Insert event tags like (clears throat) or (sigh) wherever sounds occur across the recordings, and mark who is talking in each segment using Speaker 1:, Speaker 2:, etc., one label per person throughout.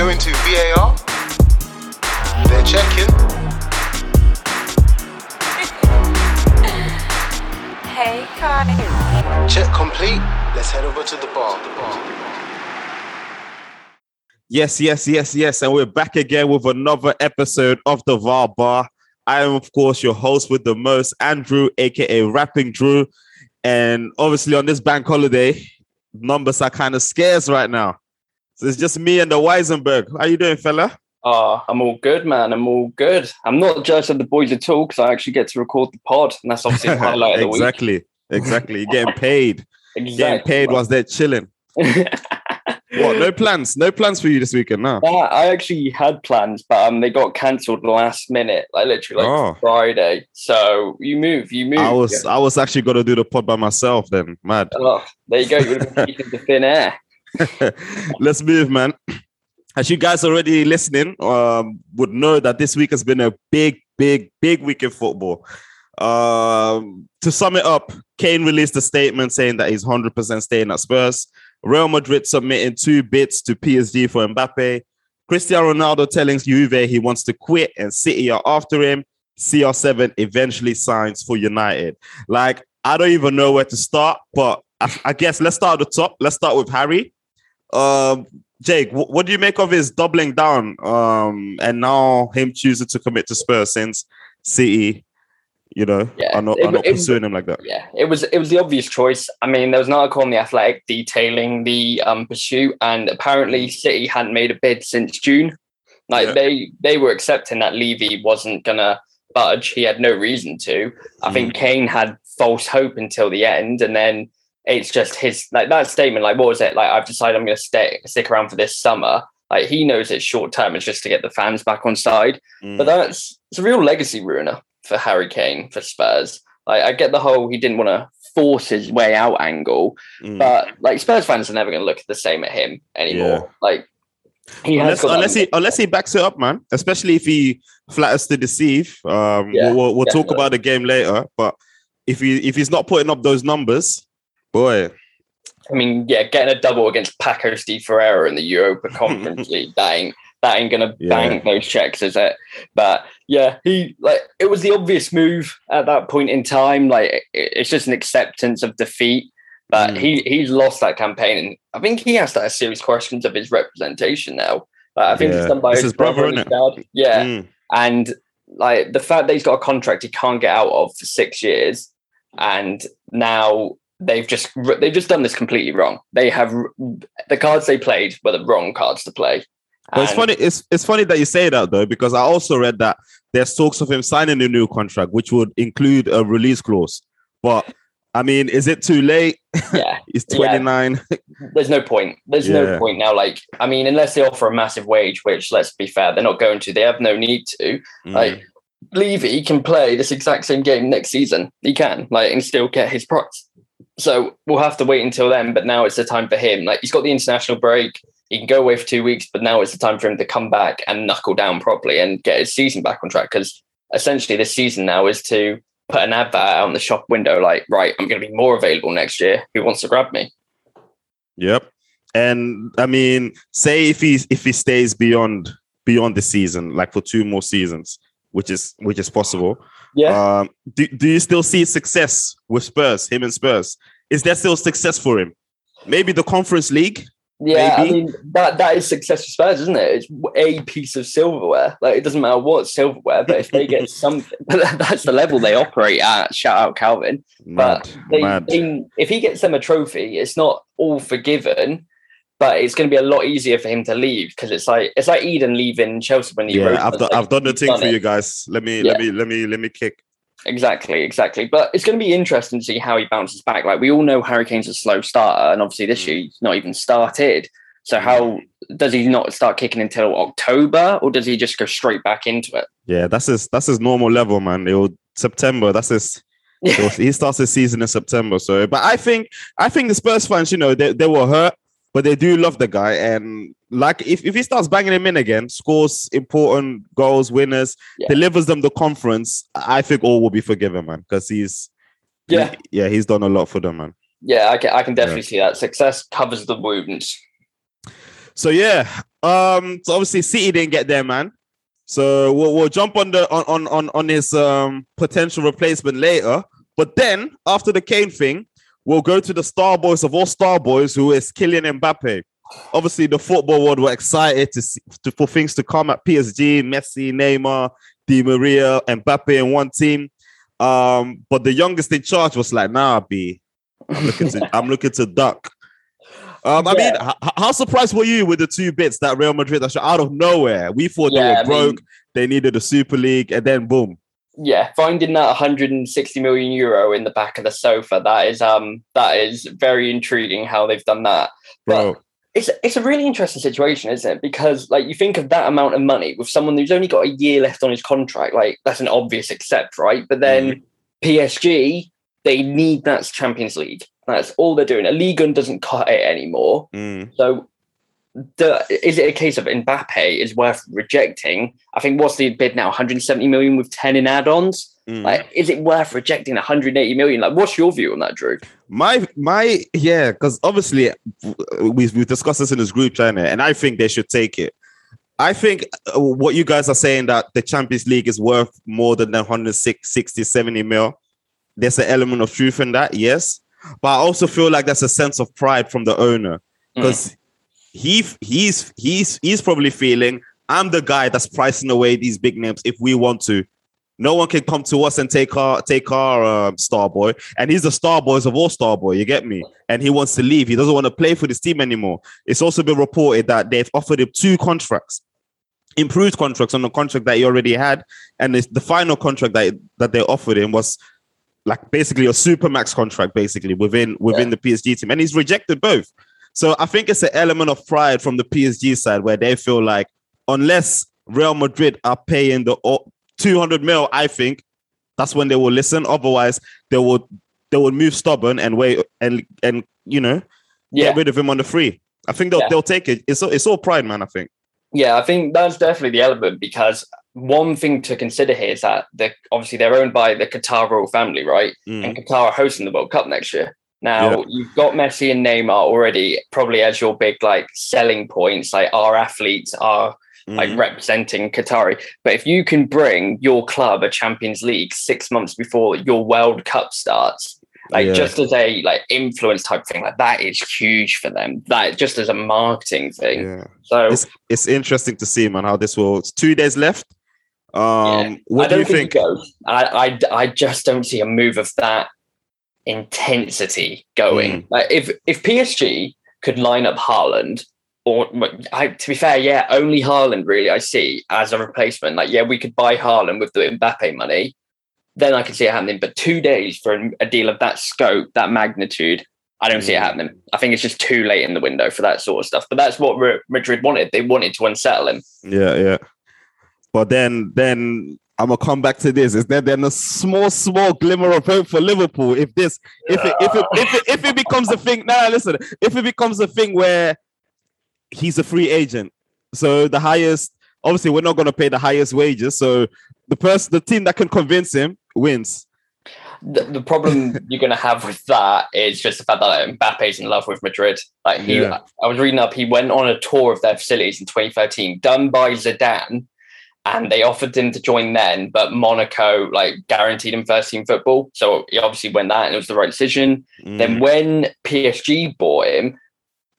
Speaker 1: going to VAR. They're checking. (laughs)
Speaker 2: Hey, Kai.
Speaker 1: Check complete. Let's head over to the bar. The bar.
Speaker 3: Yes, yes, yes, yes. And we're back again with another episode of the VAR Bar. I am, of course, your host with the most, Andrew, aka Rapping Drew. And obviously, on this bank holiday, numbers are kind of scarce right now. So it's just me and the Weisenberg. How you doing, fella?
Speaker 4: Oh, I'm all good, man. I'm all good. I'm not jealous of the boys at all because I actually get to record the pod, and that's obviously the (laughs) highlight of the week.
Speaker 3: exactly, exactly. You're getting paid. (laughs)
Speaker 4: Exactly.
Speaker 3: Getting paid whilst they're chilling. (laughs) What? No plans? No plans for you this weekend? No.
Speaker 4: Yeah, I actually had plans, but um, they got cancelled last minute, like literally like
Speaker 3: Oh.
Speaker 4: Friday. So you move, you move.
Speaker 3: I was I was actually gonna do the pod by myself then. Mad.
Speaker 4: Oh, there you go. You would have been to thin air. (laughs)
Speaker 3: Let's move, man. As you guys already listening, um, would know that this week has been a big, big, big week in football. Um, to sum it up, Kane released a statement saying that he's 100% staying at Spurs. Real Madrid submitting two bids to PSG for Mbappe. Cristiano Ronaldo telling Juve he wants to quit and City are after him. CR7 eventually signs for United. Like, I don't even know where to start, but I, I guess let's start at the top. Let's start with Harry. Um, Jake, wh- what do you make of his doubling down um, and now him choosing to commit to Spurs since City, you know,
Speaker 4: Yeah,
Speaker 3: are not,
Speaker 4: it-
Speaker 3: are not
Speaker 4: it-
Speaker 3: pursuing him like that?
Speaker 4: Yeah, it was it was the obvious choice. I mean, there was an article on the Athletic detailing the um, pursuit, and apparently City hadn't made a bid since June. Like
Speaker 3: Yeah.
Speaker 4: they they were accepting that Levy wasn't gonna budge. He had no reason to. I think Kane had false hope until the end, and then it's just his like that statement. Like, what was it? Like, I've decided I'm gonna stay stick around for this summer. Like he knows it's short term. It's just to get the fans back on side.
Speaker 3: Mm.
Speaker 4: But that's it's a real legacy ruiner for Harry Kane for Spurs. Like I get the whole he didn't want to force his way out angle,
Speaker 3: Mm.
Speaker 4: but like Spurs fans are never going to look the same at him anymore.
Speaker 3: Yeah.
Speaker 4: Like he
Speaker 3: unless, unless he unless he backs it up, man. Especially if he flatters to deceive. Um,
Speaker 4: Yeah,
Speaker 3: we'll, we'll, we'll talk about the game later. But if he if he's not putting up those numbers, boy,
Speaker 4: I mean, yeah, getting a double against Paços de Ferreira in the Europa (laughs) Conference League, that ain't that ain't gonna
Speaker 3: Yeah.
Speaker 4: bank those checks, is it? But yeah, he like it was the obvious move at that point in time. Like it- it's just an acceptance of defeat. But
Speaker 3: Mm.
Speaker 4: he he's lost that campaign, and I think he has to ask serious questions of his representation now. Like, I think
Speaker 3: Yeah.
Speaker 4: it's done by
Speaker 3: It's
Speaker 4: his,
Speaker 3: brother,
Speaker 4: brother, and his. Yeah,
Speaker 3: Mm.
Speaker 4: and like the fact that he's got a contract he can't get out of for six years, and now they've just they've just done this completely wrong. They have the cards they played were the wrong cards to play.
Speaker 3: But it's funny. It's it's funny that you say that though, because I also read that there's talks of him signing a new contract, which would include a release clause. But I mean, is it too late? (laughs)
Speaker 4: Yeah,
Speaker 3: He's
Speaker 4: Yeah.
Speaker 3: 29. (laughs)
Speaker 4: there's no point. There's
Speaker 3: Yeah.
Speaker 4: no point now. Like, I mean, unless they offer a massive wage, which let's be fair, they're not going to. They have no need to.
Speaker 3: Mm.
Speaker 4: Like, Levy can play this exact same game next season. He can, like, and still get his price. So we'll have to wait until then. But now it's the time for him. Like, he's got the international break. He can go away for two weeks, but now it's the time for him to come back and knuckle down properly and get his season back on track. Because essentially, this season now is to put an advert out on the shop window, like, right, I'm going to be more available next year. Who wants to grab me?
Speaker 3: Yep. And I mean, say if he if he stays beyond beyond the season, like for two more seasons, which is which is possible.
Speaker 4: Yeah.
Speaker 3: Um, do, do you still see success with Spurs, him and Spurs? Is there still success for him? Maybe the Conference League.
Speaker 4: Yeah,
Speaker 3: maybe.
Speaker 4: I mean that that is success for Spurs, isn't it? It's a piece of silverware. Like it doesn't matter what silverware, but if they get (laughs) something, (laughs) that's the level they operate at. Shout out Calvin.
Speaker 3: Mad,
Speaker 4: But they,
Speaker 3: mad.
Speaker 4: they- if he gets them a trophy, it's not all forgiven, but it's going to be a lot easier for him to leave because it's like it's like Eden leaving Chelsea when he
Speaker 3: yeah, I've, done,
Speaker 4: like,
Speaker 3: I've done the thing for
Speaker 4: it.
Speaker 3: you guys. Let me
Speaker 4: Yeah.
Speaker 3: let me let me let me kick.
Speaker 4: Exactly, exactly. But it's going to be interesting to see how he bounces back. Like we all know, Harry Kane's a slow starter, and obviously this
Speaker 3: Mm.
Speaker 4: year he's not even started. So how does he not start kicking until October, or does he just go straight back into it?
Speaker 3: Yeah, that's his that's his normal level, man. It will September. That's his. he starts the season in September. So, but I think I think the Spurs fans, you know, they, they were hurt, but they do love the guy. And like, if, if he starts banging him in again, scores important goals, winners,
Speaker 4: Yeah.
Speaker 3: delivers them the conference, I think all will be forgiven, man, because he's
Speaker 4: Yeah.
Speaker 3: yeah, he's done a lot for them, man.
Speaker 4: Yeah, I can, I can definitely see that. Success covers the wounds.
Speaker 3: So yeah, Um, so obviously City didn't get there, man. So we'll, we'll jump on the on on on, on his um potential replacement later. But then after the Kane thing, we'll go to the star boys of all star boys, who is Kylian Mbappe. Obviously, the football world were excited to, see, to for things to come at PSG, Messi, Neymar, Di Maria, Mbappe in one team. Um, but the youngest in charge was like, "Nah, B, I'm looking to I'm looking to duck." Um, I mean, h- how surprised were you with the two bits that Real Madrid are out of nowhere? We thought
Speaker 4: Yeah,
Speaker 3: they
Speaker 4: I
Speaker 3: were
Speaker 4: mean-
Speaker 3: broke. they needed a Super League, and then boom.
Speaker 4: yeah, finding that 160 million euro in the back of the sofa, that is um that is very intriguing how they've done that.
Speaker 3: Bro,
Speaker 4: It's it's a really interesting situation, isn't it? Because like you think of that amount of money with someone who's only got a year left on his contract, like that's an obvious accept, right? But then PSG, they need that Champions League. That's all they're doing. A Ligue 1 doesn't cut it anymore.
Speaker 3: Mm,
Speaker 4: So the, is it a case of Mbappe is worth rejecting? I think what's the bid now? 170 million with 10 in add-ons.
Speaker 3: Mm.
Speaker 4: Like, is it worth rejecting 180 million? Like, what's your view on that, Drew?
Speaker 3: My my yeah, because obviously we we discussed this in this group channel, and I think they should take it. I think uh, what you guys are saying that the Champions League is worth more than 160, 70 mil. There's an element of truth in that, yes. But I also feel like that's a sense of pride from the owner because he he's he's he's probably feeling I'm the guy that's pricing away these big names if we want to. No one can come to us and take our take our um, star boy, and he's the star boys of all star boy. You get me? And he wants to leave. He doesn't want to play for this team anymore. It's also been reported that they've offered him two contracts, improved contracts on the contract that he already had, and it's the final contract that that they offered him was like basically a supermax contract, basically within within the PSG team, and he's rejected both. So I think it's an element of pride from the PSG side where they feel like unless Real Madrid are paying the 200 mil, I think that's when they will listen. Otherwise, they will they will move stubborn and wait and and you know
Speaker 4: Yeah,
Speaker 3: get rid of him on the free. I think they'll
Speaker 4: Yeah.
Speaker 3: they'll take it. It's all, it's all pride, man. I think.
Speaker 4: yeah, I think that's definitely the element because one thing to consider here is that they obviously they're owned by the Qatar royal family, right?
Speaker 3: Mm.
Speaker 4: And Qatar are hosting the World Cup next year. Now
Speaker 3: Yeah.
Speaker 4: you've got Messi and Neymar already, probably as your big like selling points. Like our athletes are like
Speaker 3: Mm.
Speaker 4: representing Qatari. But if you can bring your club a Champions League six months before your World Cup starts, like
Speaker 3: Yeah.
Speaker 4: just as a like influence type thing, like that is huge for them. That just as a marketing thing.
Speaker 3: yeah.
Speaker 4: So
Speaker 3: It's it's interesting to see, man, how this will. It's two days left. Um,
Speaker 4: I
Speaker 3: what do
Speaker 4: don't
Speaker 3: you
Speaker 4: think,
Speaker 3: think?
Speaker 4: I, I I just don't see a move of that intensity going.
Speaker 3: Mm.
Speaker 4: Like if if PSG could line up Haaland, or I, to be fair, yeah, only Haaland really I see as a replacement. Like yeah, we could buy Haaland with the Mbappe money. Then I can see it happening. But two days for a, deal of that scope, that magnitude, I don't see it
Speaker 3: Mm.
Speaker 4: happening. I think it's just too late in the window for that sort of stuff. But that's what Madrid wanted. They wanted to unsettle him.
Speaker 3: Yeah, yeah. But then, then I'm gonna come back to this. Is there then a small, small glimmer of hope for Liverpool if this, if it, if it, if it, if it becomes a thing? Nah, listen. If it becomes a thing where he's a free agent, so the highest, obviously, we're not gonna pay the highest wages. So the person, the team that can convince him wins.
Speaker 4: the, the problem (laughs) you're going to have with that is just the fact that Mbappe's in love with Madrid. Like he,
Speaker 3: Yeah.
Speaker 4: I was reading up, he went on a tour of their facilities in 2013, done by Zidane, and they offered him to join then, but Monaco like guaranteed him first team football. So he obviously went that, and it was the right decision.
Speaker 3: Mm.
Speaker 4: Then when PSG bought him,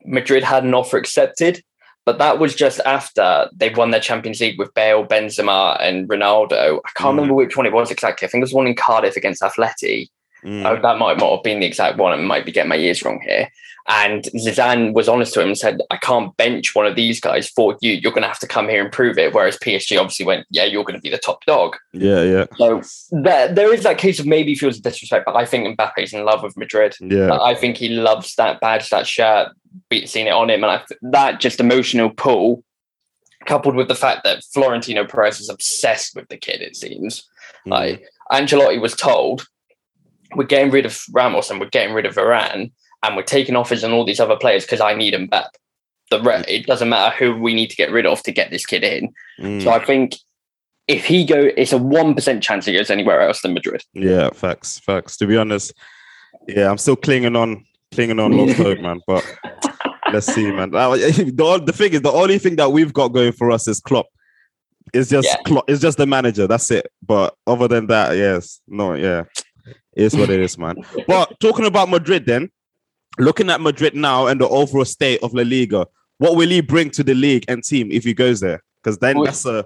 Speaker 4: Madrid had an offer accepted, but that was just after they won their Champions League with Bale, Benzema, and Ronaldo. I can't
Speaker 3: Mm.
Speaker 4: remember which one it was exactly. I think it was one in Cardiff against Atleti.
Speaker 3: Mm.
Speaker 4: Oh, that might not have been the exact one. I might be getting my years wrong here. And Zidane was honest to him and said, I can't bench one of these guys for you. You're going to have to come here and prove it. Whereas PSG obviously went, yeah, you're going to be the top dog.
Speaker 3: yeah, yeah,
Speaker 4: So there, there is that case of maybe feels disrespect, but I think Mbappe's in love with Madrid.
Speaker 3: yeah.
Speaker 4: I think he loves that badge, that shirt, seeing it on him. And I, that just emotional pull, coupled with the fact that Florentino Perez is obsessed with the kid, it seems.
Speaker 3: Mm.
Speaker 4: Like Ancelotti was told, we're getting rid of Ramos and we're getting rid of Varane and we're taking offers on all these other players because I need them back. The re- it doesn't matter who we need to get rid of to get this kid in.
Speaker 3: Mm.
Speaker 4: So I think if he go, it's a one percent chance he goes anywhere else than Madrid.
Speaker 3: Yeah, facts, facts. To be honest, yeah, I'm still clinging on, clinging on lost hope, man. But Let's see, man. (laughs) The, the thing is, the only thing that we've got going for us is Klopp. It's just
Speaker 4: Yeah.
Speaker 3: Klopp, it's just the manager. That's it. But other than that, yes, no, yeah, it's what it is, man. But talking about Madrid, then looking at Madrid now and the overall state of La Liga, what will he bring to the league and team if he goes there? Because then
Speaker 4: Well,
Speaker 3: that's a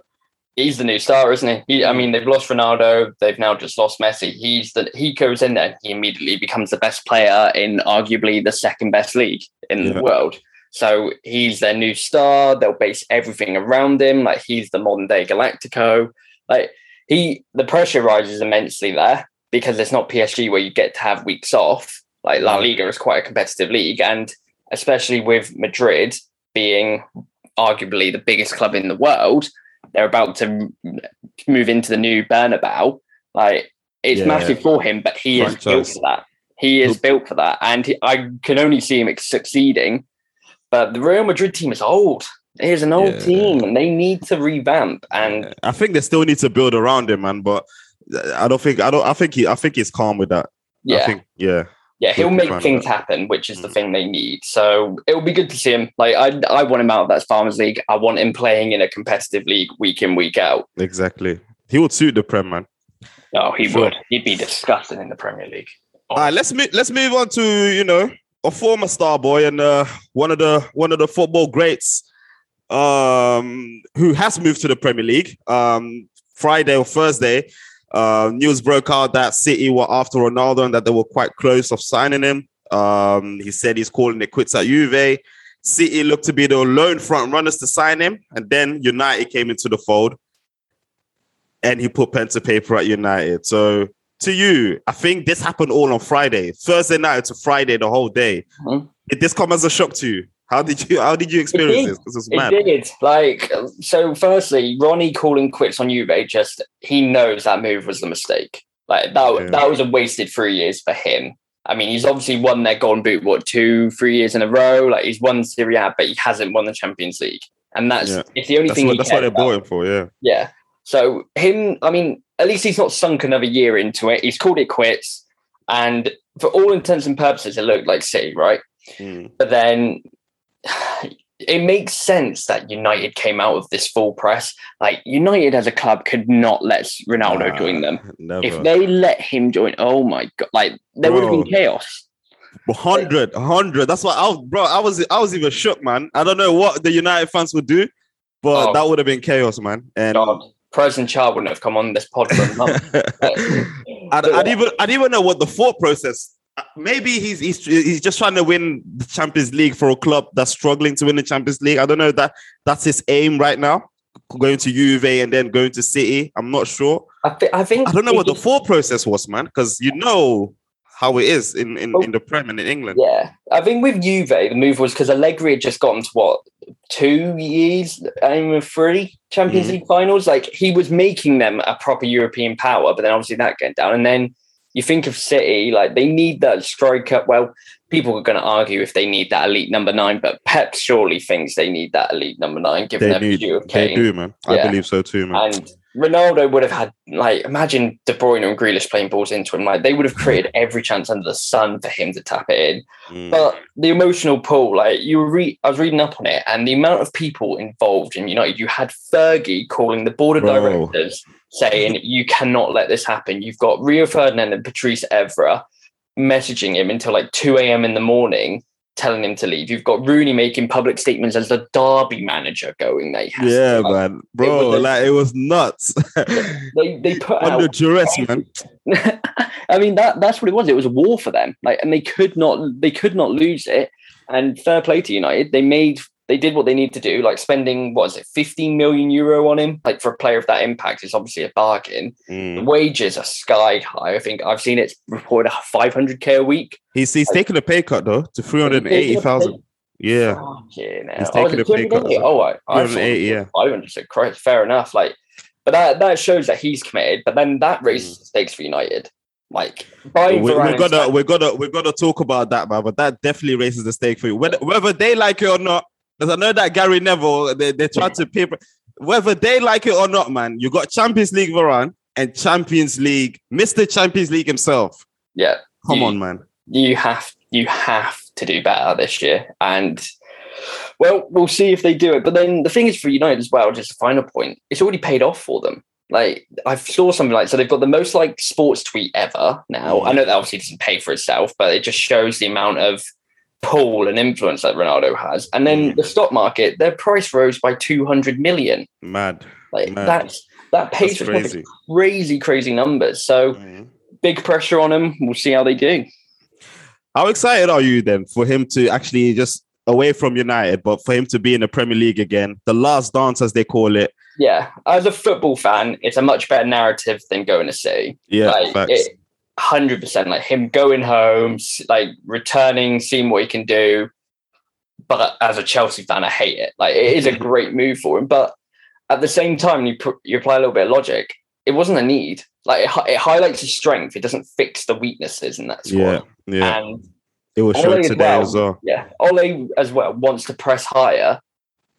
Speaker 4: He's the new star, isn't he? he? I mean, they've lost Ronaldo. They've now just lost Messi. He's the he goes in there. He immediately becomes the best player in arguably the second best league in
Speaker 3: Yeah.
Speaker 4: the world. So he's their new star. They'll base everything around him. Like he's the modern day Galactico. Like he, the pressure rises immensely there because it's not PSG where you get to have weeks off. Like La Liga is quite a competitive league, and especially with Madrid being arguably the biggest club in the world, they're about to move into the new Bernabeu. Like it's
Speaker 3: Yeah.
Speaker 4: massive for him, but he is built for that. He is built for that, and he, I can only see him succeeding. But the Real Madrid team is old. It is an old
Speaker 3: Yeah.
Speaker 4: team, and they need to revamp. And
Speaker 3: I think they still need to build around him, man. But I don't think I don't. I think he. I think he's calm with that. I
Speaker 4: yeah,
Speaker 3: think yeah.
Speaker 4: Yeah, he'll make things happen, which is the
Speaker 3: Mm.
Speaker 4: thing they need. So it will be good to see him. Like I, I want him out of that Farmers League. I want him playing in a competitive league week in week out.
Speaker 3: Exactly. He would suit the Prem, man.
Speaker 4: Oh, he
Speaker 3: Sure.
Speaker 4: would. He'd be disgusting in the Premier League.
Speaker 3: All right, let's move. Let's move on to you know a former star boy and uh, one of the one of the football greats, um, who has moved to the Premier League. Um, Friday or Thursday, uh, news broke out that City were after Ronaldo and that they were quite close of signing him. Um, he said he's calling it quits at Juve. City looked to be the lone front runners to sign him, and then United came into the fold, and he put pen to paper at United. So to you, I think this happened all on Friday, Thursday night to Friday, the whole day.
Speaker 4: Mhm.
Speaker 3: Did this come as a shock to you? How did you How did you experience
Speaker 4: did.
Speaker 3: this? This is
Speaker 4: It did. Like, so firstly, Ronnie calling quits on Juve, just he knows that move was the mistake. Like that,
Speaker 3: Yeah.
Speaker 4: that was a wasted three years for him. I mean, he's obviously won their golden boot, what, two, three years in a row? Like he's won Serie A, but he hasn't won the Champions League. And that's
Speaker 3: Yeah.
Speaker 4: it's the only
Speaker 3: That's
Speaker 4: thing
Speaker 3: what that's what
Speaker 4: they're
Speaker 3: bought him for. Yeah.
Speaker 4: Yeah. So him, I mean, at least he's not sunk another year into it. He's called it quits. And for all intents and purposes, it looked like City, right?
Speaker 3: Mm.
Speaker 4: But then it makes sense that United came out of this full press. Like United as a club could not let Ronaldo
Speaker 3: Nah,
Speaker 4: join them.
Speaker 3: Never.
Speaker 4: If they let him join, oh my god, like there would have been chaos.
Speaker 3: 100, 100. That's what I was, bro. I was, I was even shook, man. I don't know what the United fans would do, but
Speaker 4: Oh.
Speaker 3: that would have been chaos, man. And
Speaker 4: God, President Child wouldn't have come on this pod for a month. (laughs)
Speaker 3: I'd, I'd even, I'd even know what the thought process. Maybe he's, he's he's just trying to win the Champions League for a club that's struggling to win the Champions League. I don't know that that's his aim right now, going to Juve and then going to City. I'm not sure.
Speaker 4: I, thi- I think
Speaker 3: I don't know what the thought process was, man, because you know how it is in in,
Speaker 4: Oh.
Speaker 3: in the Prem and in England.
Speaker 4: Yeah, I think with Juve, the move was because Allegri had just gotten to what two years aiming for three Champions
Speaker 3: Mhm.
Speaker 4: League finals. Like he was making them a proper European power, but then obviously that went down. And then you think of City, like they need that striker. Well, people are going to argue if they need that elite number nine, but Pep surely thinks they need that elite number nine, given
Speaker 3: They
Speaker 4: their
Speaker 3: need,
Speaker 4: view of
Speaker 3: they do, man. I believe so too, man.
Speaker 4: And Ronaldo would have had like imagine De Bruyne and Grealish playing balls into him. Like they would have created every chance under the sun for him to tap it in.
Speaker 3: Mm.
Speaker 4: But the emotional pull, like you were re- I was reading up on it, and the amount of people involved in United, you had Fergie calling the board of
Speaker 3: Bro.
Speaker 4: directors saying, You cannot let this happen. You've got Rio Ferdinand and Patrice Evra messaging him until like 2 a.m. in the morning, telling him to leave. You've got Rooney making public statements as the Derby manager going, to
Speaker 3: yeah,
Speaker 4: go."
Speaker 3: man, bro,
Speaker 4: was
Speaker 3: like it was nuts (laughs)
Speaker 4: They they put
Speaker 3: under
Speaker 4: out
Speaker 3: duress, (laughs) man.
Speaker 4: I mean that that's what it was. It was a war for them. Like and they could not they could not lose it. And fair play to United. They made they did what they need to do, like spending what is it, 15 million euro on him. Like for a player of that impact, it's obviously a bargain. The
Speaker 3: Mm.
Speaker 4: wages are sky high. I think I've seen it's reported 500k a week.
Speaker 3: He's he's taking a pay cut though to three hundred eighty thousand. Yeah,
Speaker 4: Fucking hell.
Speaker 3: He's
Speaker 4: Oh,
Speaker 3: taking
Speaker 4: it
Speaker 3: a pay cut,
Speaker 4: Oh, I, I
Speaker 3: 280, yeah.
Speaker 4: 500. So Christ, fair enough. Like, but that that shows that he's committed. But then that raises the stakes for United. Like,
Speaker 3: we, we're gonna we're gonna we're gonna talk about that, man. But that definitely raises the stake for you, whether, whether they like it or not. Because I know that Gary Neville they they tried to paper whether they like it or not, man. You got Champions League Varane and Champions League, Mister Champions League himself.
Speaker 4: yeah.
Speaker 3: Come
Speaker 4: You-
Speaker 3: on, man.
Speaker 4: you have you have to do better this year. And Well, we'll see if they do it. But then the thing is for United as well, just a final point, it's already paid off for them. Like I saw something like so they've got the most like sports tweet ever now.
Speaker 3: Mm.
Speaker 4: I know that obviously doesn't pay for itself, but it just shows the amount of pull and influence that Ronaldo has. And then
Speaker 3: Mm.
Speaker 4: the stock market, their price rose by 200 million.
Speaker 3: Mad.
Speaker 4: Like
Speaker 3: Mad.
Speaker 4: that's that pays
Speaker 3: That's
Speaker 4: for
Speaker 3: crazy.
Speaker 4: crazy, crazy numbers. So
Speaker 3: Mhm.
Speaker 4: big pressure on them. We'll see how they do.
Speaker 3: How excited are you then for him to actually just away from United, but for him to be in the Premier League again, the last dance as they call it?
Speaker 4: Yeah, as a football fan, it's a much better narrative than going to see.
Speaker 3: Yeah,
Speaker 4: like
Speaker 3: facts.
Speaker 4: it, hundred percent. Like him going home, like returning, seeing what he can do. But as a Chelsea fan, I hate it. Like it is a (laughs) great move for him, but at the same time, you put, you apply a little bit of logic. It wasn't a need. Like it, hi- it highlights his strength. It doesn't fix the weaknesses in that
Speaker 3: yeah,
Speaker 4: squad.
Speaker 3: yeah.
Speaker 4: And
Speaker 3: It was shown
Speaker 4: as
Speaker 3: today
Speaker 4: well.
Speaker 3: as well.
Speaker 4: yeah, Ole as well wants to press higher.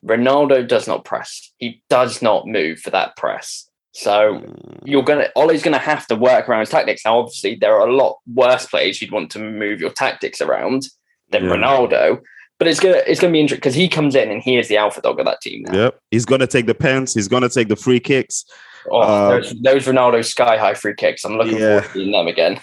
Speaker 4: Ronaldo does not press. He does not move for that press. So
Speaker 3: Mm,
Speaker 4: you're gonna Ole's gonna have to work around his tactics. Now, obviously, there are a lot worse players you'd want to move your tactics around than
Speaker 3: Yeah.
Speaker 4: Ronaldo. But it's gonna it's gonna be interesting because he comes in and he is the alpha dog of that team now.
Speaker 3: Yep. He's gonna take the pens. He's gonna take the free kicks.
Speaker 4: Oh,
Speaker 3: Um,
Speaker 4: those, those Ronaldo sky high free kicks. I'm looking
Speaker 3: Yeah.
Speaker 4: forward to seeing them again.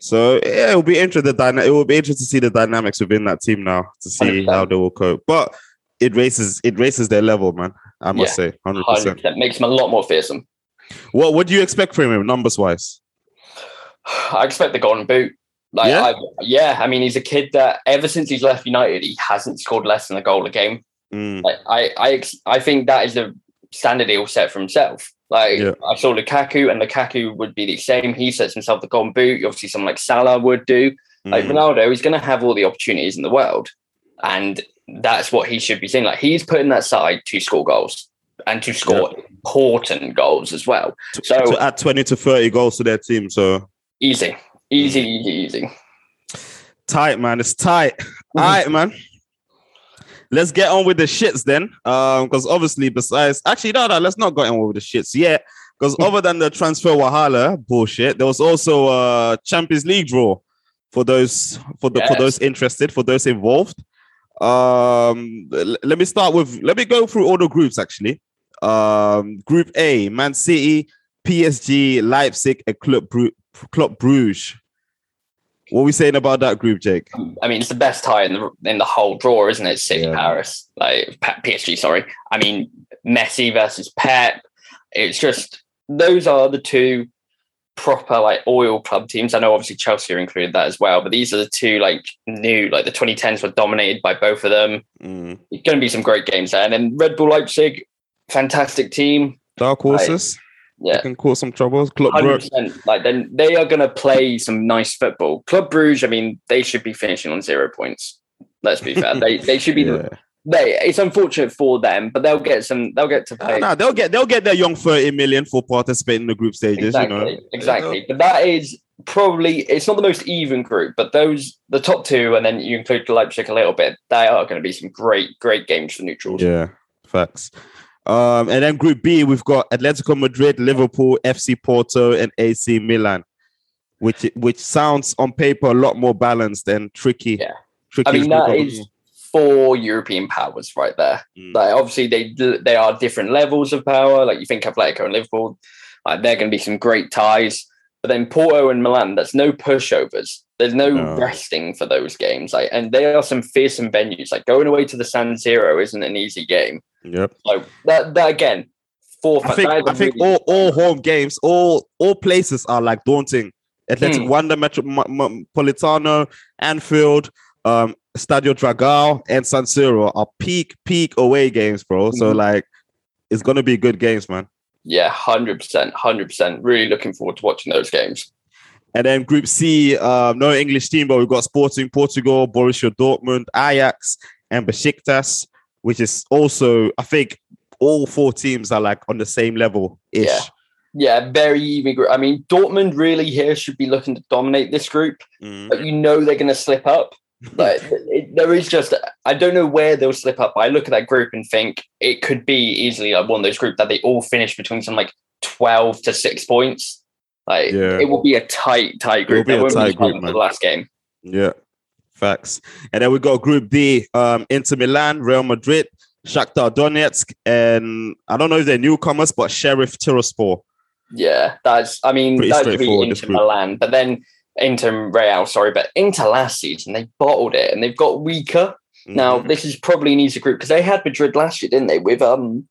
Speaker 3: So yeah, it will be interesting. Dyna- it will be interesting to see the dynamics within that team now to see
Speaker 4: 100%.
Speaker 3: how they will cope. But it raises it raises their level, man. I must say, hundred percent.
Speaker 4: percent makes him a lot more fearsome.
Speaker 3: What what do you expect from him numbers wise? (sighs)
Speaker 4: I expect the golden boot. Like,
Speaker 3: Yeah?
Speaker 4: I, yeah, I mean, he's a kid that ever since he's left United, he hasn't scored less than a goal a game.
Speaker 3: Mm,
Speaker 4: Like, I, I, I think that is the standard he'll set for himself. Like,
Speaker 3: Yeah.
Speaker 4: I saw Lukaku, and Lukaku would be the same. He sets himself the golden boot. Obviously, someone like Salah would do. Like
Speaker 3: mm,
Speaker 4: Ronaldo, he's going to have all the opportunities in the world, and that's what he should be seeing. Like, he's putting that side to score goals and to score important goals as well. so-
Speaker 3: to add twenty to thirty goals to their team. So
Speaker 4: Easy, easy, mm. easy, easy.
Speaker 3: tight, man. It's tight. (laughs) Mhm. All right, man. Let's get on with the shits then. Um, because obviously, besides actually, no, no, let's not get on with the shits yet. Because mm. other than the transfer wahala bullshit, there was also a Champions League draw for those for the for those interested, for those involved. Um, let me start with let me go through all the groups actually. Um, Group A: Man City, PSG, Leipzig, and Club Bru- Club Bruges. What are we saying about that group, Jake?
Speaker 4: I mean, it's the best tie in the in the whole draw, isn't it? City,
Speaker 3: Yeah.
Speaker 4: Paris, like PSG. Sorry, I mean Messi versus Pep. It's just those are the two proper like oil club teams. I know obviously Chelsea are included that as well, but these are the two like new like the 2010s were dominated by both of them.
Speaker 3: Mm.
Speaker 4: It's going to be some great games there, and then Red Bull Leipzig, fantastic team.
Speaker 3: Dark horses.
Speaker 4: Yeah,
Speaker 3: They can cause some troubles. Club Brugge.
Speaker 4: Like then they are going to play some nice football. Club Bruges. I mean, they should be finishing on zero points. Let's be fair. they they should be.
Speaker 3: Yeah.
Speaker 4: They. It's unfortunate for them, but they'll get some. They'll get to
Speaker 3: Nah,
Speaker 4: play.
Speaker 3: nah, they'll get they'll get their young 30 million for participating in the group stages,
Speaker 4: exactly.
Speaker 3: you know.
Speaker 4: Exactly. But that is probably. It's not the most even group, but those the top two, and then you include Leipzig a little bit. They are going to be some great, great games for neutrals.
Speaker 3: Yeah, facts. Um, and then Group B, we've got Atletico Madrid, Liverpool, FC Porto, and AC Milan, which which sounds on paper a lot more balanced and tricky.
Speaker 4: Yeah.
Speaker 3: tricky.
Speaker 4: I mean, that is four European powers right there.
Speaker 3: Mm.
Speaker 4: Like obviously they they are different levels of power. Like you think Atletico and Liverpool, like they're going to be some great ties. But then Porto and Milan, that's no pushovers. There's no,
Speaker 3: No.
Speaker 4: resting for those games. Like, and they are some fearsome venues. Like going away to the San Siro isn't an easy game.
Speaker 3: Yep.
Speaker 4: So that that again, four.
Speaker 3: I think
Speaker 4: that is a
Speaker 3: I think all, all home games, all all places are like daunting. Athletic
Speaker 4: Hmm.
Speaker 3: Wanda Metropolitano, Anfield, um, Stadio Dragao, and San Siro are peak peak away games, bro. So
Speaker 4: Mhm.
Speaker 3: like, it's gonna be good games, man.
Speaker 4: yeah, hundred percent, hundred percent. Really looking forward to watching those games.
Speaker 3: And then Group C, um, no English team, but we've got Sporting Portugal, Borussia Dortmund, Ajax, and Besiktas, which is also, I think, all four teams are like on the same level ish.
Speaker 4: Yeah. Yeah, very even group. I mean, Dortmund really here should be looking to dominate this group.
Speaker 3: Mm.
Speaker 4: but you know they're going to slip up. Like it, there is just, I don't know where they'll slip up. I look at that group and think it could be easily like one of those groups that they all finish between some like twelve to six points. Like
Speaker 3: Yeah.
Speaker 4: it will be a tight, tight group.
Speaker 3: will
Speaker 4: group.
Speaker 3: be a tight group, man.
Speaker 4: for the last game.
Speaker 3: Yeah, Facts. And then we got Group D, um, Inter Milan, Real Madrid, Shakhtar Donetsk, and I don't know if they're newcomers, but Sheriff Tiraspol.
Speaker 4: Yeah, that's. I mean, that's
Speaker 3: Pretty
Speaker 4: that would be Inter. Milan, but then Inter Real. Sorry, but Inter last season they bottled it and they've got weaker. Now
Speaker 3: Mhm.
Speaker 4: this is probably an easy group because they had Madrid last year, didn't they? With um,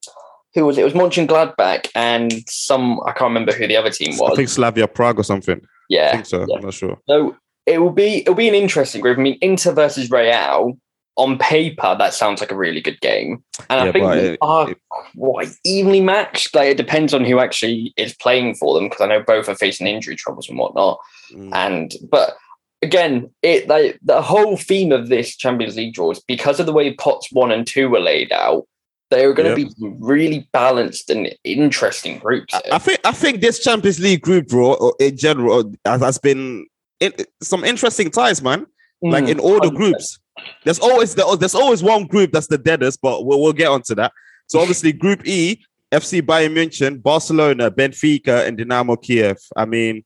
Speaker 4: who was it? It was Mönchengladbach and some. I can't remember who the other team was.
Speaker 3: I think Slavia Prague or something. Yeah, I
Speaker 4: yeah,
Speaker 3: think so.
Speaker 4: yeah.
Speaker 3: I'm not sure.
Speaker 4: So it will be it'll be an interesting group. I mean, Inter versus Real on paper that sounds like a really good game, and I think they
Speaker 3: it-
Speaker 4: are
Speaker 3: it-
Speaker 4: quite evenly matched. Like it depends on who actually is playing for them because I know both are facing injury troubles and whatnot.
Speaker 3: Mm.
Speaker 4: And but again, it like the whole theme of this Champions League draw is because of the way pots one and two were laid out. They are going to
Speaker 3: Yeah.
Speaker 4: be really balanced and interesting groups.
Speaker 3: I-
Speaker 4: here.
Speaker 3: I think I think this Champions League group draw or in general uh, has, has been in, some interesting ties, man. Like
Speaker 4: Mm,
Speaker 3: in all the
Speaker 4: 100%.
Speaker 3: groups, there's always the, there's always one group that's the deadest, but we'll, we'll get onto that. So (laughs) obviously, Group E, FC Bayern München, Barcelona, Benfica, and Dynamo Kiev. I mean,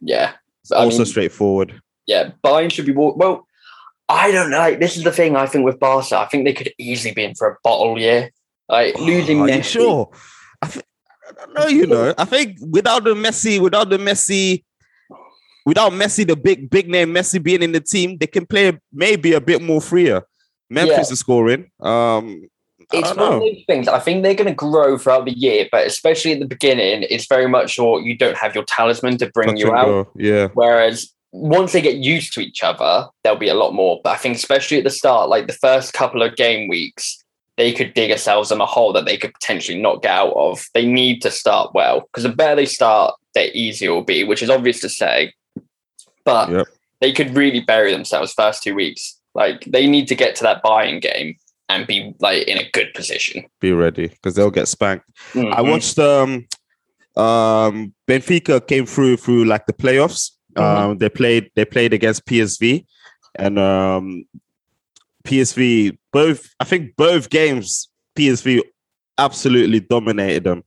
Speaker 4: yeah,
Speaker 3: it's
Speaker 4: I
Speaker 3: also
Speaker 4: mean,
Speaker 3: straightforward.
Speaker 4: yeah, Bayern should be well. I don't know. Like, this is the thing I think with Barca. I think they could easily be in for a bottle year. Like losing
Speaker 3: Are you
Speaker 4: Messi.
Speaker 3: sure? I, thi- I don't know. You know, I think without the Messi, without the Messi, without Messi, the big big name Messi being in the team, they can play maybe a bit more freer. Memphis is scoring. Um,
Speaker 4: It's one of
Speaker 3: know.
Speaker 4: those things. I think they're going to grow throughout the year, but especially at the beginning, it's very much sure you don't have your talisman to bring
Speaker 3: Touch
Speaker 4: you out.
Speaker 3: go. Yeah,
Speaker 4: Whereas once they get used to each other, there'll be a lot more. But I think especially at the start, like the first couple of game weeks, they could dig themselves in a hole that they could potentially not get out of. They need to start well because the better they start, the easier it will be, which is obvious to say. But
Speaker 3: Yep.
Speaker 4: they could really bury themselves first two weeks. Like they need to get to that buying game and be like in a good position.
Speaker 3: be ready because they'll get spanked. I
Speaker 4: Mhm.
Speaker 3: watched um um Benfica came through through like the playoffs.
Speaker 4: Mhm.
Speaker 3: Um they played they played against PSV and um PSV both I think both games PSV absolutely dominated them.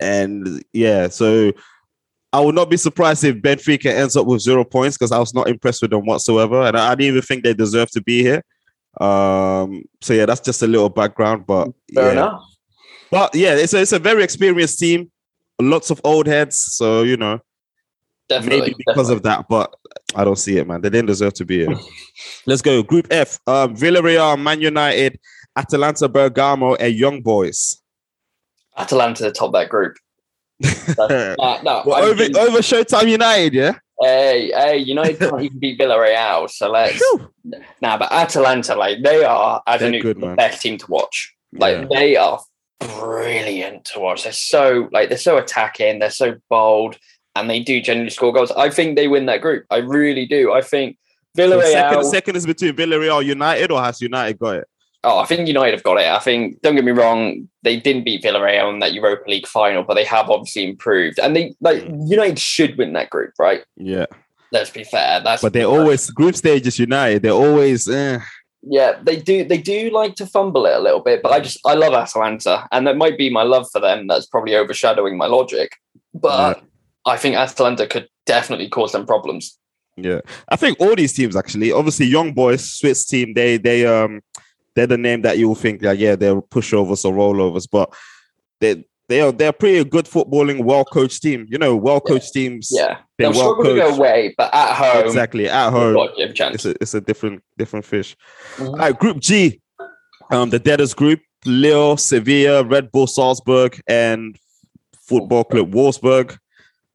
Speaker 3: And yeah, so I would not be surprised if Benfica ends up with zero points because I was not impressed with them whatsoever. And I, I didn't even think they deserve to be here. Um, so yeah, that's just a little background, but
Speaker 4: Fair
Speaker 3: yeah.
Speaker 4: enough.
Speaker 3: But yeah, it's a, it's a very experienced team. Lots of old heads, so you know
Speaker 4: Definitely.
Speaker 3: maybe because of that. But I don't see it, man. They didn't deserve to be here. (laughs) Let's go. Group F: um, Villarreal, Man United, Atalanta Bergamo, and Young Boys.
Speaker 4: Atalanta to top that group. That's, (laughs) no,
Speaker 3: Well, over over Showtime United, yeah.
Speaker 4: Hey, hey, United can't even beat Villarreal, so let's now. But Atalanta, like they are, a
Speaker 3: They're
Speaker 4: new
Speaker 3: good,
Speaker 4: the
Speaker 3: man.
Speaker 4: best team to watch. Like
Speaker 3: Yeah.
Speaker 4: they are brilliant to watch. They're so like they're so attacking. They're so bold, and they do generally score goals. I think they win that group. I really do. I think
Speaker 3: So
Speaker 4: Villarreal.
Speaker 3: second, second is between Villarreal United, or has United got it?
Speaker 4: Oh, I think United have got it. I think, don't get me wrong, they didn't beat Villarreal in that Europa League final, but they have obviously improved. And they like United should win that group, right?
Speaker 3: Yeah,
Speaker 4: Let's be fair. That's
Speaker 3: but they always group stages United. They're always eh.
Speaker 4: yeah, they do they do like to fumble it a little bit, but I just I love Atalanta, and that might be my love for them that's probably overshadowing my logic. But I think Atalanta could definitely cause them problems.
Speaker 3: Yeah, I think all these teams actually. Obviously, Young Boys, Swiss team. They they um they're the name that you will think that yeah they're pushovers or rollovers, but they they are they're pretty good footballing, well coached team. You know, well coached teams.
Speaker 4: Yeah,
Speaker 3: they're well
Speaker 4: to go
Speaker 3: coached.
Speaker 4: away, but at home,
Speaker 3: Exactly at home,
Speaker 4: got a chance.
Speaker 3: it's a it's a different different fish.
Speaker 4: Mhm.
Speaker 3: All right, Group G, um, the Deaders Group: Lille, Sevilla, Red Bull Salzburg, and Football Club Wolfsburg.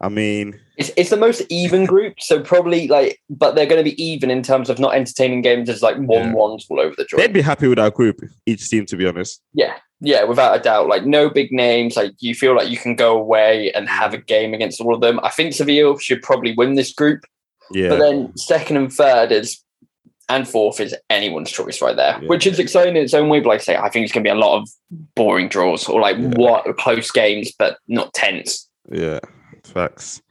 Speaker 3: I mean,
Speaker 4: It's, it's the most even (laughs) group, so probably like, but they're going to be even in terms of not entertaining games as like one
Speaker 3: Yeah.
Speaker 4: ones all over the
Speaker 3: draw.
Speaker 4: they'd
Speaker 3: be happy with our group, each team, to be honest.
Speaker 4: Yeah, yeah, without a doubt. Like no big names. Like you feel like you can go away and have a game against all of them. I think Seville should probably win this group,
Speaker 3: Yeah,
Speaker 4: but then second and third is and fourth is anyone's choice right there,
Speaker 3: Yeah.
Speaker 4: which is exciting in its own way. But like I say, I think it's going to be a lot of boring draws or like
Speaker 3: Yeah.
Speaker 4: what close games, but not tense.
Speaker 3: Yeah, facts.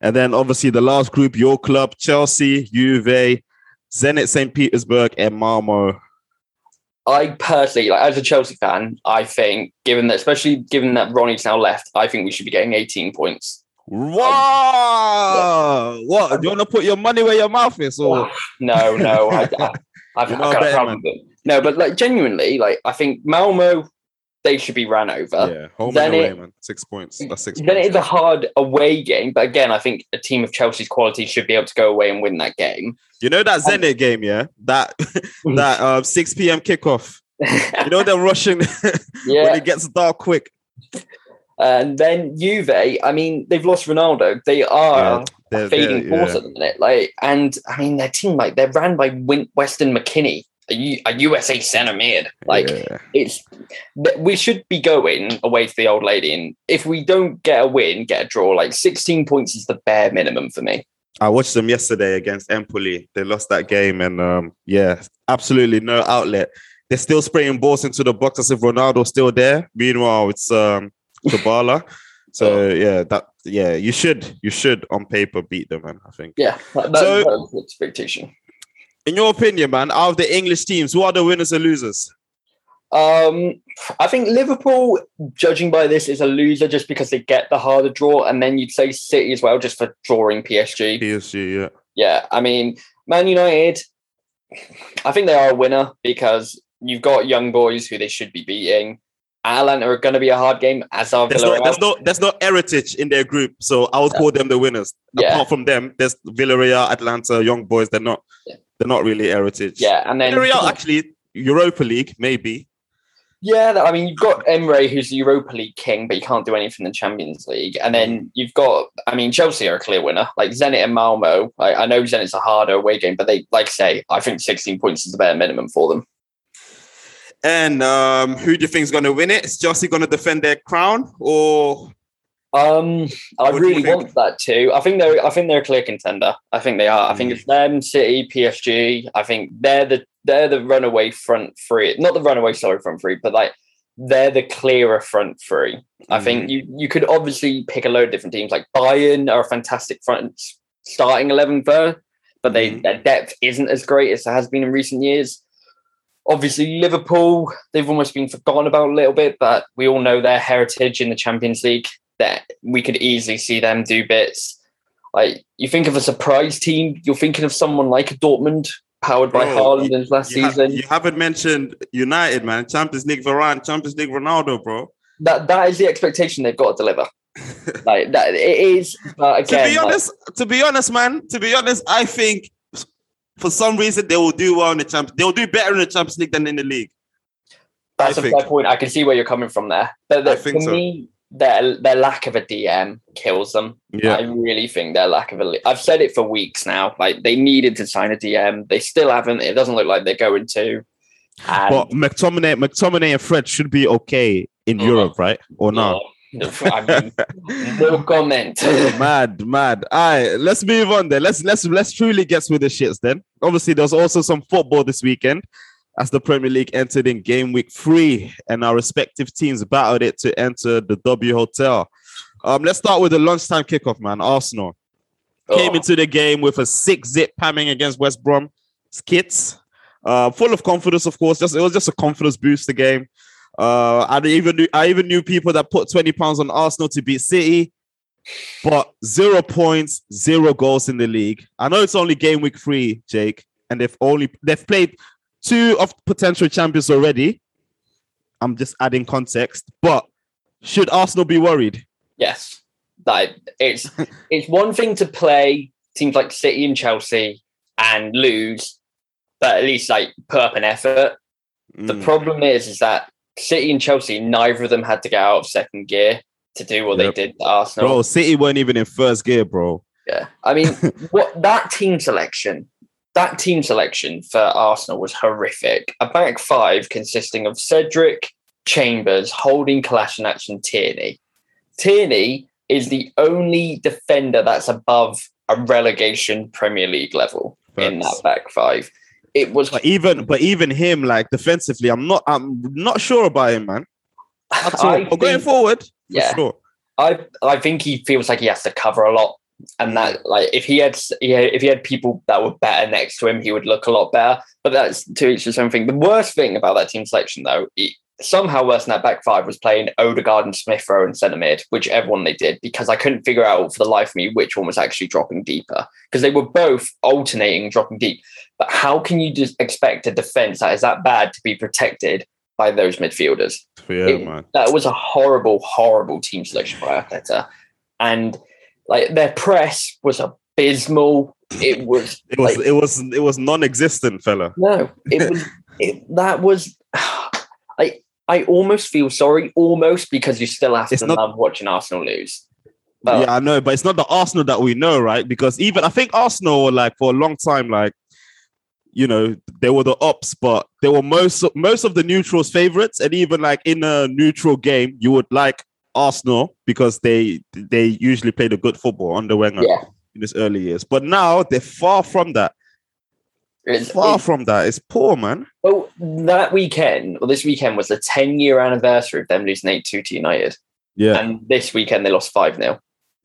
Speaker 3: And then obviously the last group, your club, Chelsea, Juve, Zenit St. Petersburg, and Malmo.
Speaker 4: I personally, like as a Chelsea fan, I think given that, especially given that Ronnie's now left, I think we should be getting 18 points.
Speaker 3: Wow! What? Do you want to put your money where your mouth is? Or
Speaker 4: No, no, I, (laughs) I've got a problem with them. No, but like genuinely, like I think Malmo, they should be ran over.
Speaker 3: yeah, home
Speaker 4: then
Speaker 3: and away,
Speaker 4: it-
Speaker 3: man. Six points. That's six
Speaker 4: Then
Speaker 3: points.
Speaker 4: it is a hard away game, but again, I think a team of Chelsea's quality should be able to go away and win that game.
Speaker 3: You know that Zenit game, yeah? That (laughs) that uh, 6 p.m. kickoff. You know they're rushing (laughs) when it gets dark quick.
Speaker 4: and then Juve. I mean, they've lost Ronaldo. They are
Speaker 3: They're-
Speaker 4: fading
Speaker 3: they're-
Speaker 4: force
Speaker 3: yeah.
Speaker 4: at the minute. Like, and I mean, their team, like, they're ran by Win- Weston McKennie, a, USA centre mid. Like,
Speaker 3: Yeah.
Speaker 4: it's we should be going away to the old lady, and if we don't get a win, get a draw. Like, sixteen points is the bare minimum for me.
Speaker 3: I watched them yesterday against Empoli. They lost that game, and um, yeah, absolutely no outlet. They're still spraying balls into the box as if Ronaldo's still there. Meanwhile, it's um (laughs) Kabbalah. So yeah, that yeah, you should you should on paper beat them, man. I think.
Speaker 4: Yeah, that,
Speaker 3: So-
Speaker 4: that expectation.
Speaker 3: In your opinion, man, out of the English teams, who are the winners and losers?
Speaker 4: Um, I think Liverpool, judging by this, is a loser just because they get the harder draw, and then you'd say City as well, just for drawing PSG.
Speaker 3: PSG, yeah.
Speaker 4: Yeah, I mean, Man United, I think they are a winner because you've got young boys who they should be beating. Atalanta are going to be a hard game, as are
Speaker 3: There's no,
Speaker 4: Villarreal.
Speaker 3: there's no, there's no heritage in their group, so I would call them the winners.
Speaker 4: Yeah.
Speaker 3: Apart from them, there's Villarreal, Atalanta, young boys. They're not,
Speaker 4: Yeah.
Speaker 3: They're not really heritage.
Speaker 4: yeah, and then
Speaker 3: Villarreal actually Europa League, maybe.
Speaker 4: Yeah, I mean, you've got Emery, who's the Europa League king, but you can't do anything in the Champions League. And then you've got, I mean, Chelsea are a clear winner. Like Zenit and Malmo. I, I know Zenit's a harder away game, but they, like I say, I think 16 points is the bare minimum for them.
Speaker 3: And um, who do you think is going to win it? Is Chelsea going to defend their crown, or
Speaker 4: Um, I
Speaker 3: What
Speaker 4: really want that too. I think they're, I think they're a clear contender. I think they are. I think
Speaker 3: Mm.
Speaker 4: it's them, City, PSG. I think they're the they're the runaway front three. Not the runaway, sorry, front three, but like they're the clearer front three. I
Speaker 3: Mm.
Speaker 4: think you you could obviously pick a load of different teams. Like Bayern are a fantastic front starting eleven but they
Speaker 3: Mhm.
Speaker 4: their depth isn't as great as it has been in recent years. Obviously, Liverpool, they've almost been forgotten about a little bit, but we all know their heritage in the Champions League. That we could easily see them do bits. Like you think of a surprise team, you're thinking of someone like a Dortmund, powered by
Speaker 3: Bro,
Speaker 4: Haaland in last
Speaker 3: you, ha-
Speaker 4: season.
Speaker 3: you haven't mentioned United, man? Champions League Varane, Champions League Ronaldo, bro.
Speaker 4: that that is the expectation they've got to deliver. (laughs) like that, it is. But
Speaker 3: to
Speaker 4: again,
Speaker 3: be
Speaker 4: like-
Speaker 3: honest, to be honest, man, to be honest, I think for some reason they will do well in the champions. They'll do better in the Champions League than in the league.
Speaker 4: That's
Speaker 3: I
Speaker 4: a
Speaker 3: think.
Speaker 4: fair point. I can see where you're coming from there. But
Speaker 3: I think
Speaker 4: for
Speaker 3: so.
Speaker 4: me, their their lack of a DM kills them. Yeah. I really think their lack of a. I've said it for weeks now. Like they needed to sign a DM. They still haven't. It doesn't look like they're going to. And
Speaker 3: But McTominay, McTominay and Fred should be okay in
Speaker 4: Mhm.
Speaker 3: Europe, right? Or not?
Speaker 4: yeah, I mean, (laughs) no comment.
Speaker 3: mad, mad. All right, let's move on then. Let's let's let's truly get with the shits then. Obviously, there's also some football this weekend as the Premier League entered in game week three, and our respective teams battled it to enter the W Hotel. Um, let's start with the lunchtime kickoff, man. Arsenal came
Speaker 4: Oh,
Speaker 3: into the game with a six zip pamming against West Brom skits. Uh, full of confidence, of course. Just it was just a confidence booster game. Uh, I even knew I even knew people that put twenty pounds on Arsenal to beat City, but zero points, zero goals in the league. I know it's only game week three, Jake, and they've only they've played two of potential champions already. I'm just adding context, but should Arsenal be worried?
Speaker 4: yes, like it's (laughs) it's one thing to play teams like City and Chelsea and lose, but at least like put up an effort. The
Speaker 3: Mm.
Speaker 4: problem is, is that City and Chelsea, neither of them had to get out of second gear to do what
Speaker 3: Yep.
Speaker 4: they did to Arsenal.
Speaker 3: Bro, City weren't even in first gear, bro.
Speaker 4: Yeah, I mean, (laughs) what that team selection, that team selection for Arsenal was horrific. A back five consisting of Cedric, Chambers, Holding, Kolasinac, and Tierney. Tierney is the only defender that's above a relegation Premier League level in that back five. It was
Speaker 3: But even but even him, like defensively, I'm not I'm not sure about him, man. (laughs) At all.
Speaker 4: I
Speaker 3: but going
Speaker 4: think-
Speaker 3: forward, for
Speaker 4: Yeah.
Speaker 3: sure.
Speaker 4: I I think he feels like he has to cover a lot, and that like if he had had- if he had people that were better next to him, he would look a lot better. But that's to each his own thing. The worst thing about that team selection, though, it, somehow worse than that back five was playing Odegaard and Smith Rowe in centre mid, whichever one they did, because I couldn't figure out for the life of me which one was actually dropping deeper because they were both alternating dropping deep. But how can you just expect a defense that is that bad to be protected by those midfielders?
Speaker 3: Yeah,
Speaker 4: It-
Speaker 3: man.
Speaker 4: That was a horrible, horrible team selection by Arteta, and like their press was abysmal. It was (laughs)
Speaker 3: It was
Speaker 4: like-
Speaker 3: it was it was non-existent, fella.
Speaker 4: no, it (laughs) was it, that was. (sighs) I I almost feel sorry, almost because you still have
Speaker 3: It's
Speaker 4: to
Speaker 3: not-
Speaker 4: love watching Arsenal lose. But
Speaker 3: yeah, I know, but it's not the Arsenal that we know, right? Because even I think Arsenal were like for a long time, like you know, they were the ups, but they were most most of the neutrals' favorites, and even like in a neutral game, you would like Arsenal because they they usually played a good football under Wenger
Speaker 4: yeah,
Speaker 3: in his early years. But now they're far from that.
Speaker 4: it's,
Speaker 3: Far
Speaker 4: it's-
Speaker 3: from that. It's poor, man.
Speaker 4: well that weekend or this weekend was the ten year anniversary of them losing eight two to United.
Speaker 3: Yeah,
Speaker 4: And this weekend they lost 5 0.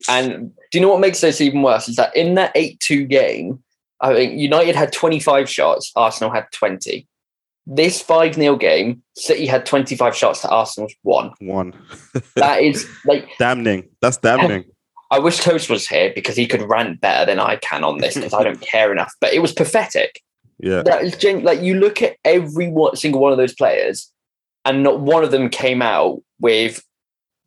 Speaker 4: And do you know what makes this even worse? Is that in that 8 2 game, I think United had 25 shots, Arsenal had 20. This 5 0 game, City had 25 shots to Arsenal's one.
Speaker 3: one. (laughs)
Speaker 4: That is like,
Speaker 3: Damning. That's damning. (laughs)
Speaker 4: I wish Toast was here because he could rant better than I can on this because I don't (laughs) care enough. But it was pathetic.
Speaker 3: Yeah.
Speaker 4: That is gen- like you look at every one, single one of those players, and not one of them came out with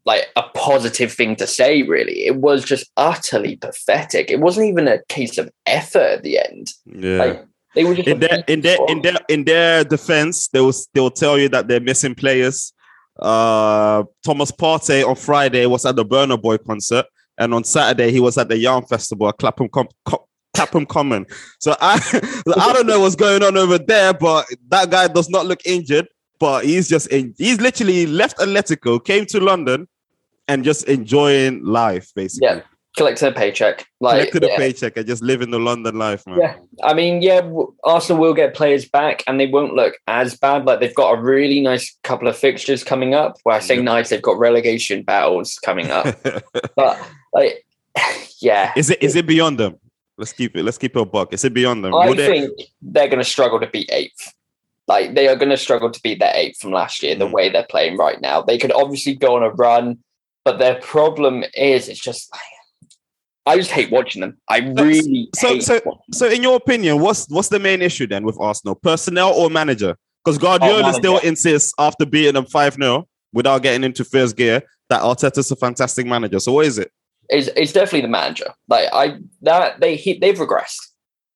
Speaker 4: like a positive thing to say. Really, it was just utterly pathetic. It wasn't even a case of effort at the end.
Speaker 3: Yeah.
Speaker 4: Like they were just
Speaker 3: in their in their in their in their defense, they will they will tell you that they're missing players. Uh, Thomas Partey on Friday was at the Burna Boy concert, and on Saturday he was at the Yarn Festival at Clapham Com- Co- Clapham Common. So I (laughs) I don't know what's going on over there, but that guy does not look injured. But he's just in, he's literally left Atletico, came to London, and just enjoying life basically.
Speaker 4: Yeah, collecting a paycheck. Like
Speaker 3: Collected a paycheck and just living the London life, man.
Speaker 4: Yeah, I mean, yeah, Arsenal will get players back, and they won't look as bad. Like they've got a really nice couple of fixtures coming up. Where I say
Speaker 3: Yeah.
Speaker 4: nice, they've got relegation battles coming up. (laughs) but like, (sighs) yeah,
Speaker 3: Is it is it beyond them? Let's keep it. Let's keep it a buck. Is it beyond them?
Speaker 4: I
Speaker 3: Would they-
Speaker 4: think they're going to struggle to beat eighth. Like they are going to struggle to beat their eighth from last year. The
Speaker 3: Mm.
Speaker 4: way they're playing right now, they could obviously go on a run, but their problem is it's just. I just hate watching them. I really
Speaker 3: so-
Speaker 4: hate
Speaker 3: so- so, in your opinion, what's what's the main issue then with Arsenal? Personnel or manager? Because Guardiola
Speaker 4: manager.
Speaker 3: still insists after beating them five 0 without getting into first gear that Arteta's a fantastic manager. So what is it?
Speaker 4: It's, is definitely the manager. Like I that they he, they've regressed.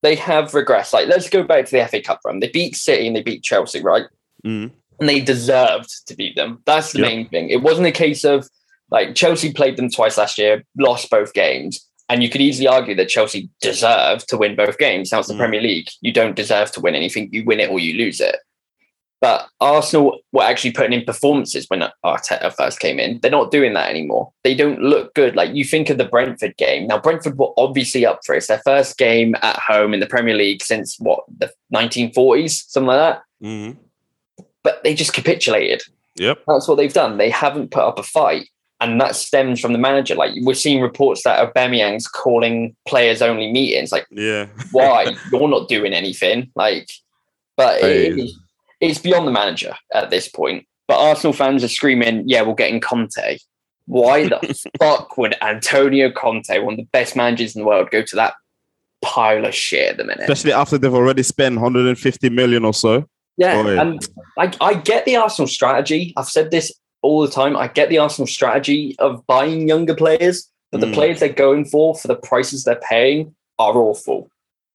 Speaker 4: They have regressed. Like let's go back to the FA Cup run. They beat City and they beat Chelsea, right?
Speaker 3: Mm.
Speaker 4: And they deserved to beat them. That's the
Speaker 3: Yep.
Speaker 4: main thing. It wasn't a case of like Chelsea played them twice last year, lost both games. And you could easily argue that Chelsea deserved to win both games. Now it's the
Speaker 3: Mm.
Speaker 4: Premier League. You don't deserve to win anything. You win it or you lose it. But Arsenal were actually putting in performances when Arteta first came in. They're not doing that anymore. They don't look good. Like you think of the Brentford game. Now Brentford were obviously up for it. It's their first game at home in the Premier League since what the 1940s, something like that.
Speaker 3: Mhm.
Speaker 4: But they just capitulated.
Speaker 3: Yep.
Speaker 4: That's what they've done. They haven't put up a fight. And that stems from the manager. Like we're seeing reports that Aubameyang's calling players only meetings. Like
Speaker 3: Yeah. (laughs)
Speaker 4: why you're not doing anything like but it, it's- it's beyond the manager at this point but arsenal fans are screaming yeah we're getting conte why the (laughs) fuck would antonio conte one of the best managers in the world go to that pile of shit at the minute
Speaker 3: Especially after they've already spent 150 million or so.
Speaker 4: yeah
Speaker 3: Oh, yeah.
Speaker 4: and I, I get the arsenal strategy i've said this all the time i get the arsenal strategy of buying younger players but the
Speaker 3: Mm.
Speaker 4: players they're going for for the prices they're paying are awful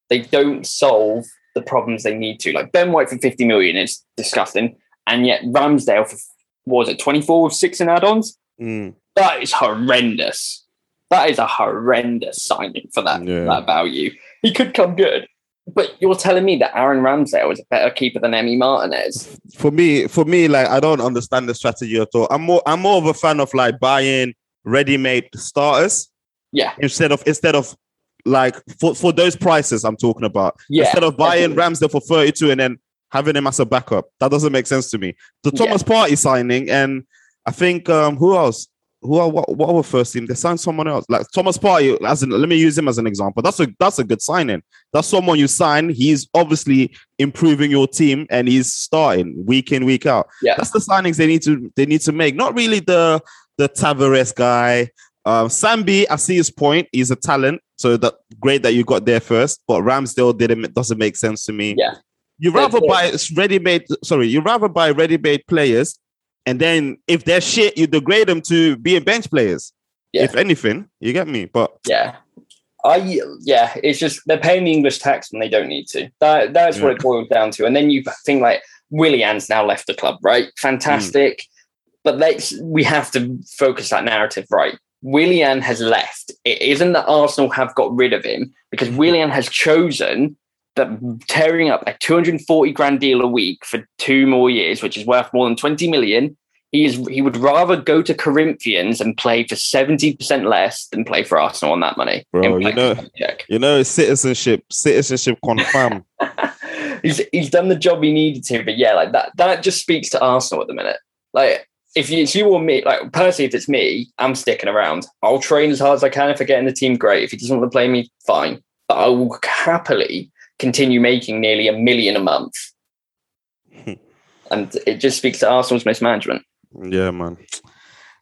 Speaker 4: they don't solve the problems they need to. Like Ben White for 50 million is disgusting. And yet Ramsdale for what was it 24 with six in add-ons?
Speaker 3: Mm.
Speaker 4: That is horrendous. That is a horrendous signing for that,
Speaker 3: Yeah.
Speaker 4: that value. He could come good. But you're telling me that Aaron Ramsdale is a better keeper than Emi Martinez.
Speaker 3: For me, for me, like I don't understand the strategy at all. I'm more I'm more of a fan of like buying ready-made starters
Speaker 4: Yeah.
Speaker 3: instead of instead of like for, for those prices I'm talking about.
Speaker 4: Yeah.
Speaker 3: instead of buying
Speaker 4: definitely.
Speaker 3: Ramsdale for 32 and then having him as a backup. That doesn't make sense to me. The
Speaker 4: Yeah.
Speaker 3: Thomas Partey signing, and I think um who else? Who are what, what other first team? They signed someone else. Like Thomas Partey, as in, let me use him as an example. That's a that's a good signing. That's someone you sign. He's obviously improving your team and he's starting week in, week out.
Speaker 4: Yeah.
Speaker 3: That's the signings they need to they need to make. Not really the the Tavares guy. Um, Sambi, I see his point. He's a talent, so that great that you got there first. But Ramsdale didn't doesn't make sense to me.
Speaker 4: Yeah.
Speaker 3: You rather buy ready-made. Sorry, you rather buy ready-made players, and then if they're shit, you degrade them to being bench players.
Speaker 4: Yeah.
Speaker 3: If anything, you get me. But
Speaker 4: Yeah. I yeah, it's just they're paying the English tax when they don't need to. That that's what it boils down to. And then you think like Willian's now left the club, right? Fantastic. Hmm. But let's we have to focus that narrative right. Willian has left. It isn't that Arsenal have got rid of him because hmm. Willian has chosen that tearing up a 240 grand deal a week for two more years, which is worth more than 20 million. He is he would rather go to Corinthians and play for 70% less than play for Arsenal on that money.
Speaker 3: Bro, you know- you know, citizenship, citizenship confirm. (laughs)
Speaker 4: he's he's done the job he needed to, but yeah, like that that just speaks to Arsenal at the minute. Like if you, if you or me, like personally, if it's me, I'm sticking around. I'll train as hard as I can. If I get in the team, great. If he doesn't want to play me, fine. But I will happily continue making nearly a million a month. (laughs) and it just speaks to Arsenal's mismanagement.
Speaker 3: Yeah, man.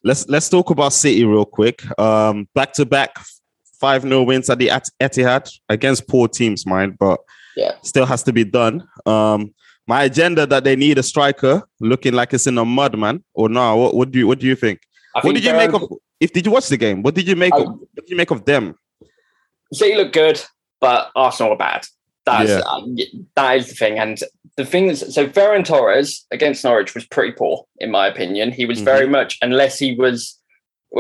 Speaker 3: Let's let's talk about City real quick. Um, back to back five 0 wins at the Et- Etihad against poor teams, mind, but
Speaker 4: Yeah.
Speaker 3: still has to be done. Um, my agenda that they need a striker looking like it's in the mud, man. Or no? What, what do you what do you think?
Speaker 4: I
Speaker 3: What did you make of? If did you watch the game? What did you make?
Speaker 4: I-
Speaker 3: of, what did you make of them?
Speaker 4: City look good, but Arsenal are bad. That's
Speaker 3: Yeah.
Speaker 4: uh, that is the thing. And the thing is, so Ferran Torres against Norwich was pretty poor, in my opinion. He was
Speaker 3: Mhm.
Speaker 4: very much, unless he was,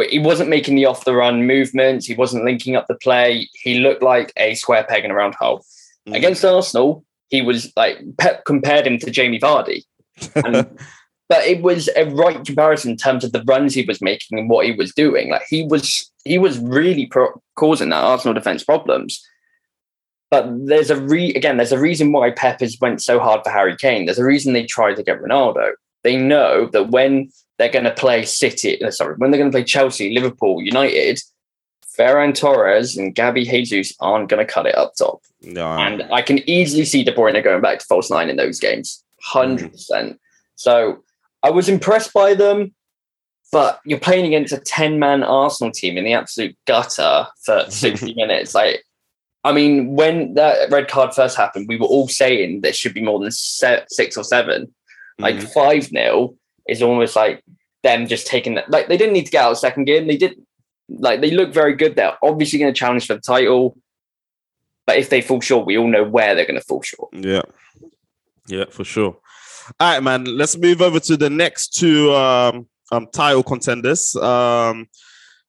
Speaker 4: he wasn't making the off the run movements. He wasn't linking up the play. He looked like a square peg in a round hole.
Speaker 3: Mhm.
Speaker 4: Against Arsenal, he was like Pep compared him to Jamie Vardy. And, (laughs) but it was a right comparison in terms of the runs he was making and what he was doing. Like he was, he was really pro- causing that Arsenal defense problems. But there's a re again, there's a reason why Pep has went so hard for Harry Kane. There's a reason they tried to get Ronaldo. They know that when they're going to play City, sorry, when they're going to play Chelsea, Liverpool, United, Ferran Torres and Gabby Jesus aren't going to cut it up top.
Speaker 3: Yeah.
Speaker 4: And I can easily see De Bruyne going back to false nine in those games, hundred percent. So I was impressed by them, but you're playing against a ten man Arsenal team in the absolute gutter for (laughs) sixty minutes. Like, I mean, when that red card first happened, we were all saying there should be more than se- six or seven. Like
Speaker 3: Mhm.
Speaker 4: five 0 is almost like them just taking that. Like they didn't need to get out of second game. They didn't. Like they look very good. They're obviously going to challenge for the title. But if they fall short, we all know where they're going to fall short.
Speaker 3: Yeah. Yeah, for sure. All right, man. Let's move over to the next two um, um title contenders. Um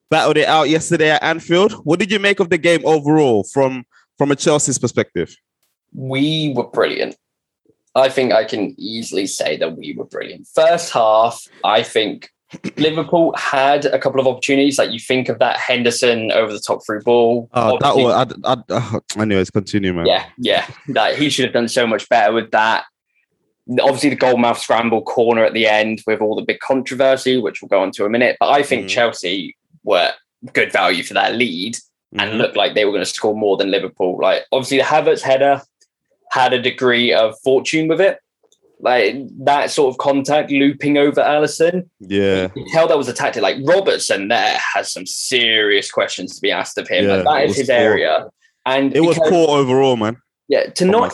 Speaker 3: battled it out yesterday at Anfield. What did you make of the game overall from from a Chelsea's perspective?
Speaker 4: We were brilliant. I think I can easily say that we were brilliant. First half, I think (clears throat) Liverpool had a couple of opportunities. Like you think of that Henderson over the top through ball.
Speaker 3: Oh, that was I, I, uh, anyways, continue, man.
Speaker 4: Yeah, yeah. That he should have done so much better with that. Obviously, the goalmouth scramble corner at the end with all the big controversy, which we'll go on to in a minute. But I think
Speaker 3: Mhm.
Speaker 4: Chelsea were good value for that lead and
Speaker 3: Mhm.
Speaker 4: looked like they were going to score more than Liverpool. Like obviously, the Havertz header had a degree of fortune with it. Like that sort of contact looping over Alisson.
Speaker 3: Yeah.
Speaker 4: You can tell that was a tactic. Like Robertson there has some serious questions to be asked of him.
Speaker 3: Yeah,
Speaker 4: like, that is his
Speaker 3: poor.
Speaker 4: area. And
Speaker 3: It was poor overall, man.
Speaker 4: yeah, to
Speaker 3: from
Speaker 4: not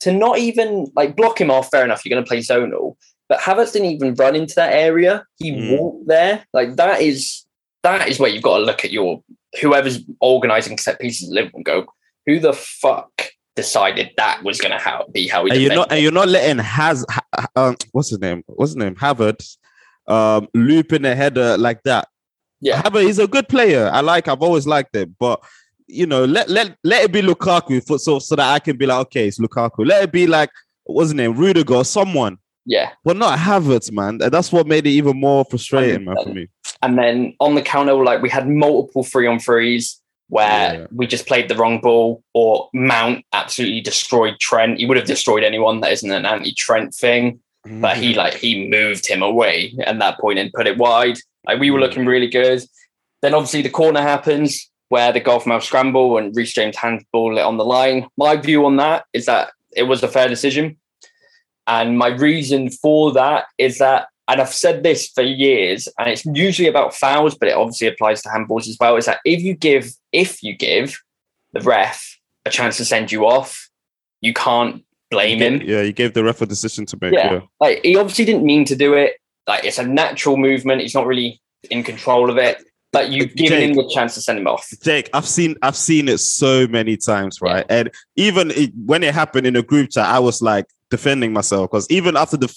Speaker 4: to not even like block him off, fair enough, you're gonna play zonal. But Havertz didn't even run into that area. He
Speaker 3: Mm.
Speaker 4: walked there. Like that is that is where you've got to look at your whoever's organizing set pieces at Liverpool and go, who the fuck decided that was gonna how, be how we
Speaker 3: And you're not and you're not letting has ha- um what's his name? What's his name? Havertz um loop in the header like that.
Speaker 4: Yeah.
Speaker 3: Havertz he's a good player. I like I've always liked it, but you know, let let let it be Lukaku for so so that I can be like, okay, it's Lukaku. Let it be like what's his name, Rudiger or someone.
Speaker 4: Yeah.
Speaker 3: But not Havertz, man. That's what made it even more frustrating, man, for me.
Speaker 4: And then on the counter, like we had multiple free on threes where
Speaker 3: Yeah.
Speaker 4: we just played the wrong ball, or Mount absolutely destroyed Trent. He would have destroyed anyone that isn't an anti-Trent thing. but he like he moved him away at that point and put it wide. Like we were
Speaker 3: Mm.
Speaker 4: looking really good. Then obviously the corner happens where the goalmouth scramble and Reece James handball it on the line. My view on that is that it was a fair decision. And my reason for that is that and I've said this for years, and it's usually about fouls, but it obviously applies to handballs as well. Is that if you give if you give the ref a chance to send you off, you can't blame him.
Speaker 3: Yeah, you gave the ref a decision to make.
Speaker 4: Yeah.
Speaker 3: Yeah.
Speaker 4: Like he obviously didn't mean to do it. Like it's a natural movement. He's not really in control of it. But you've given him the chance to send him off.
Speaker 3: Jake, I've seen I've seen it so many times, right? And even it, when it happened in a group chat, I was like defending myself because even after the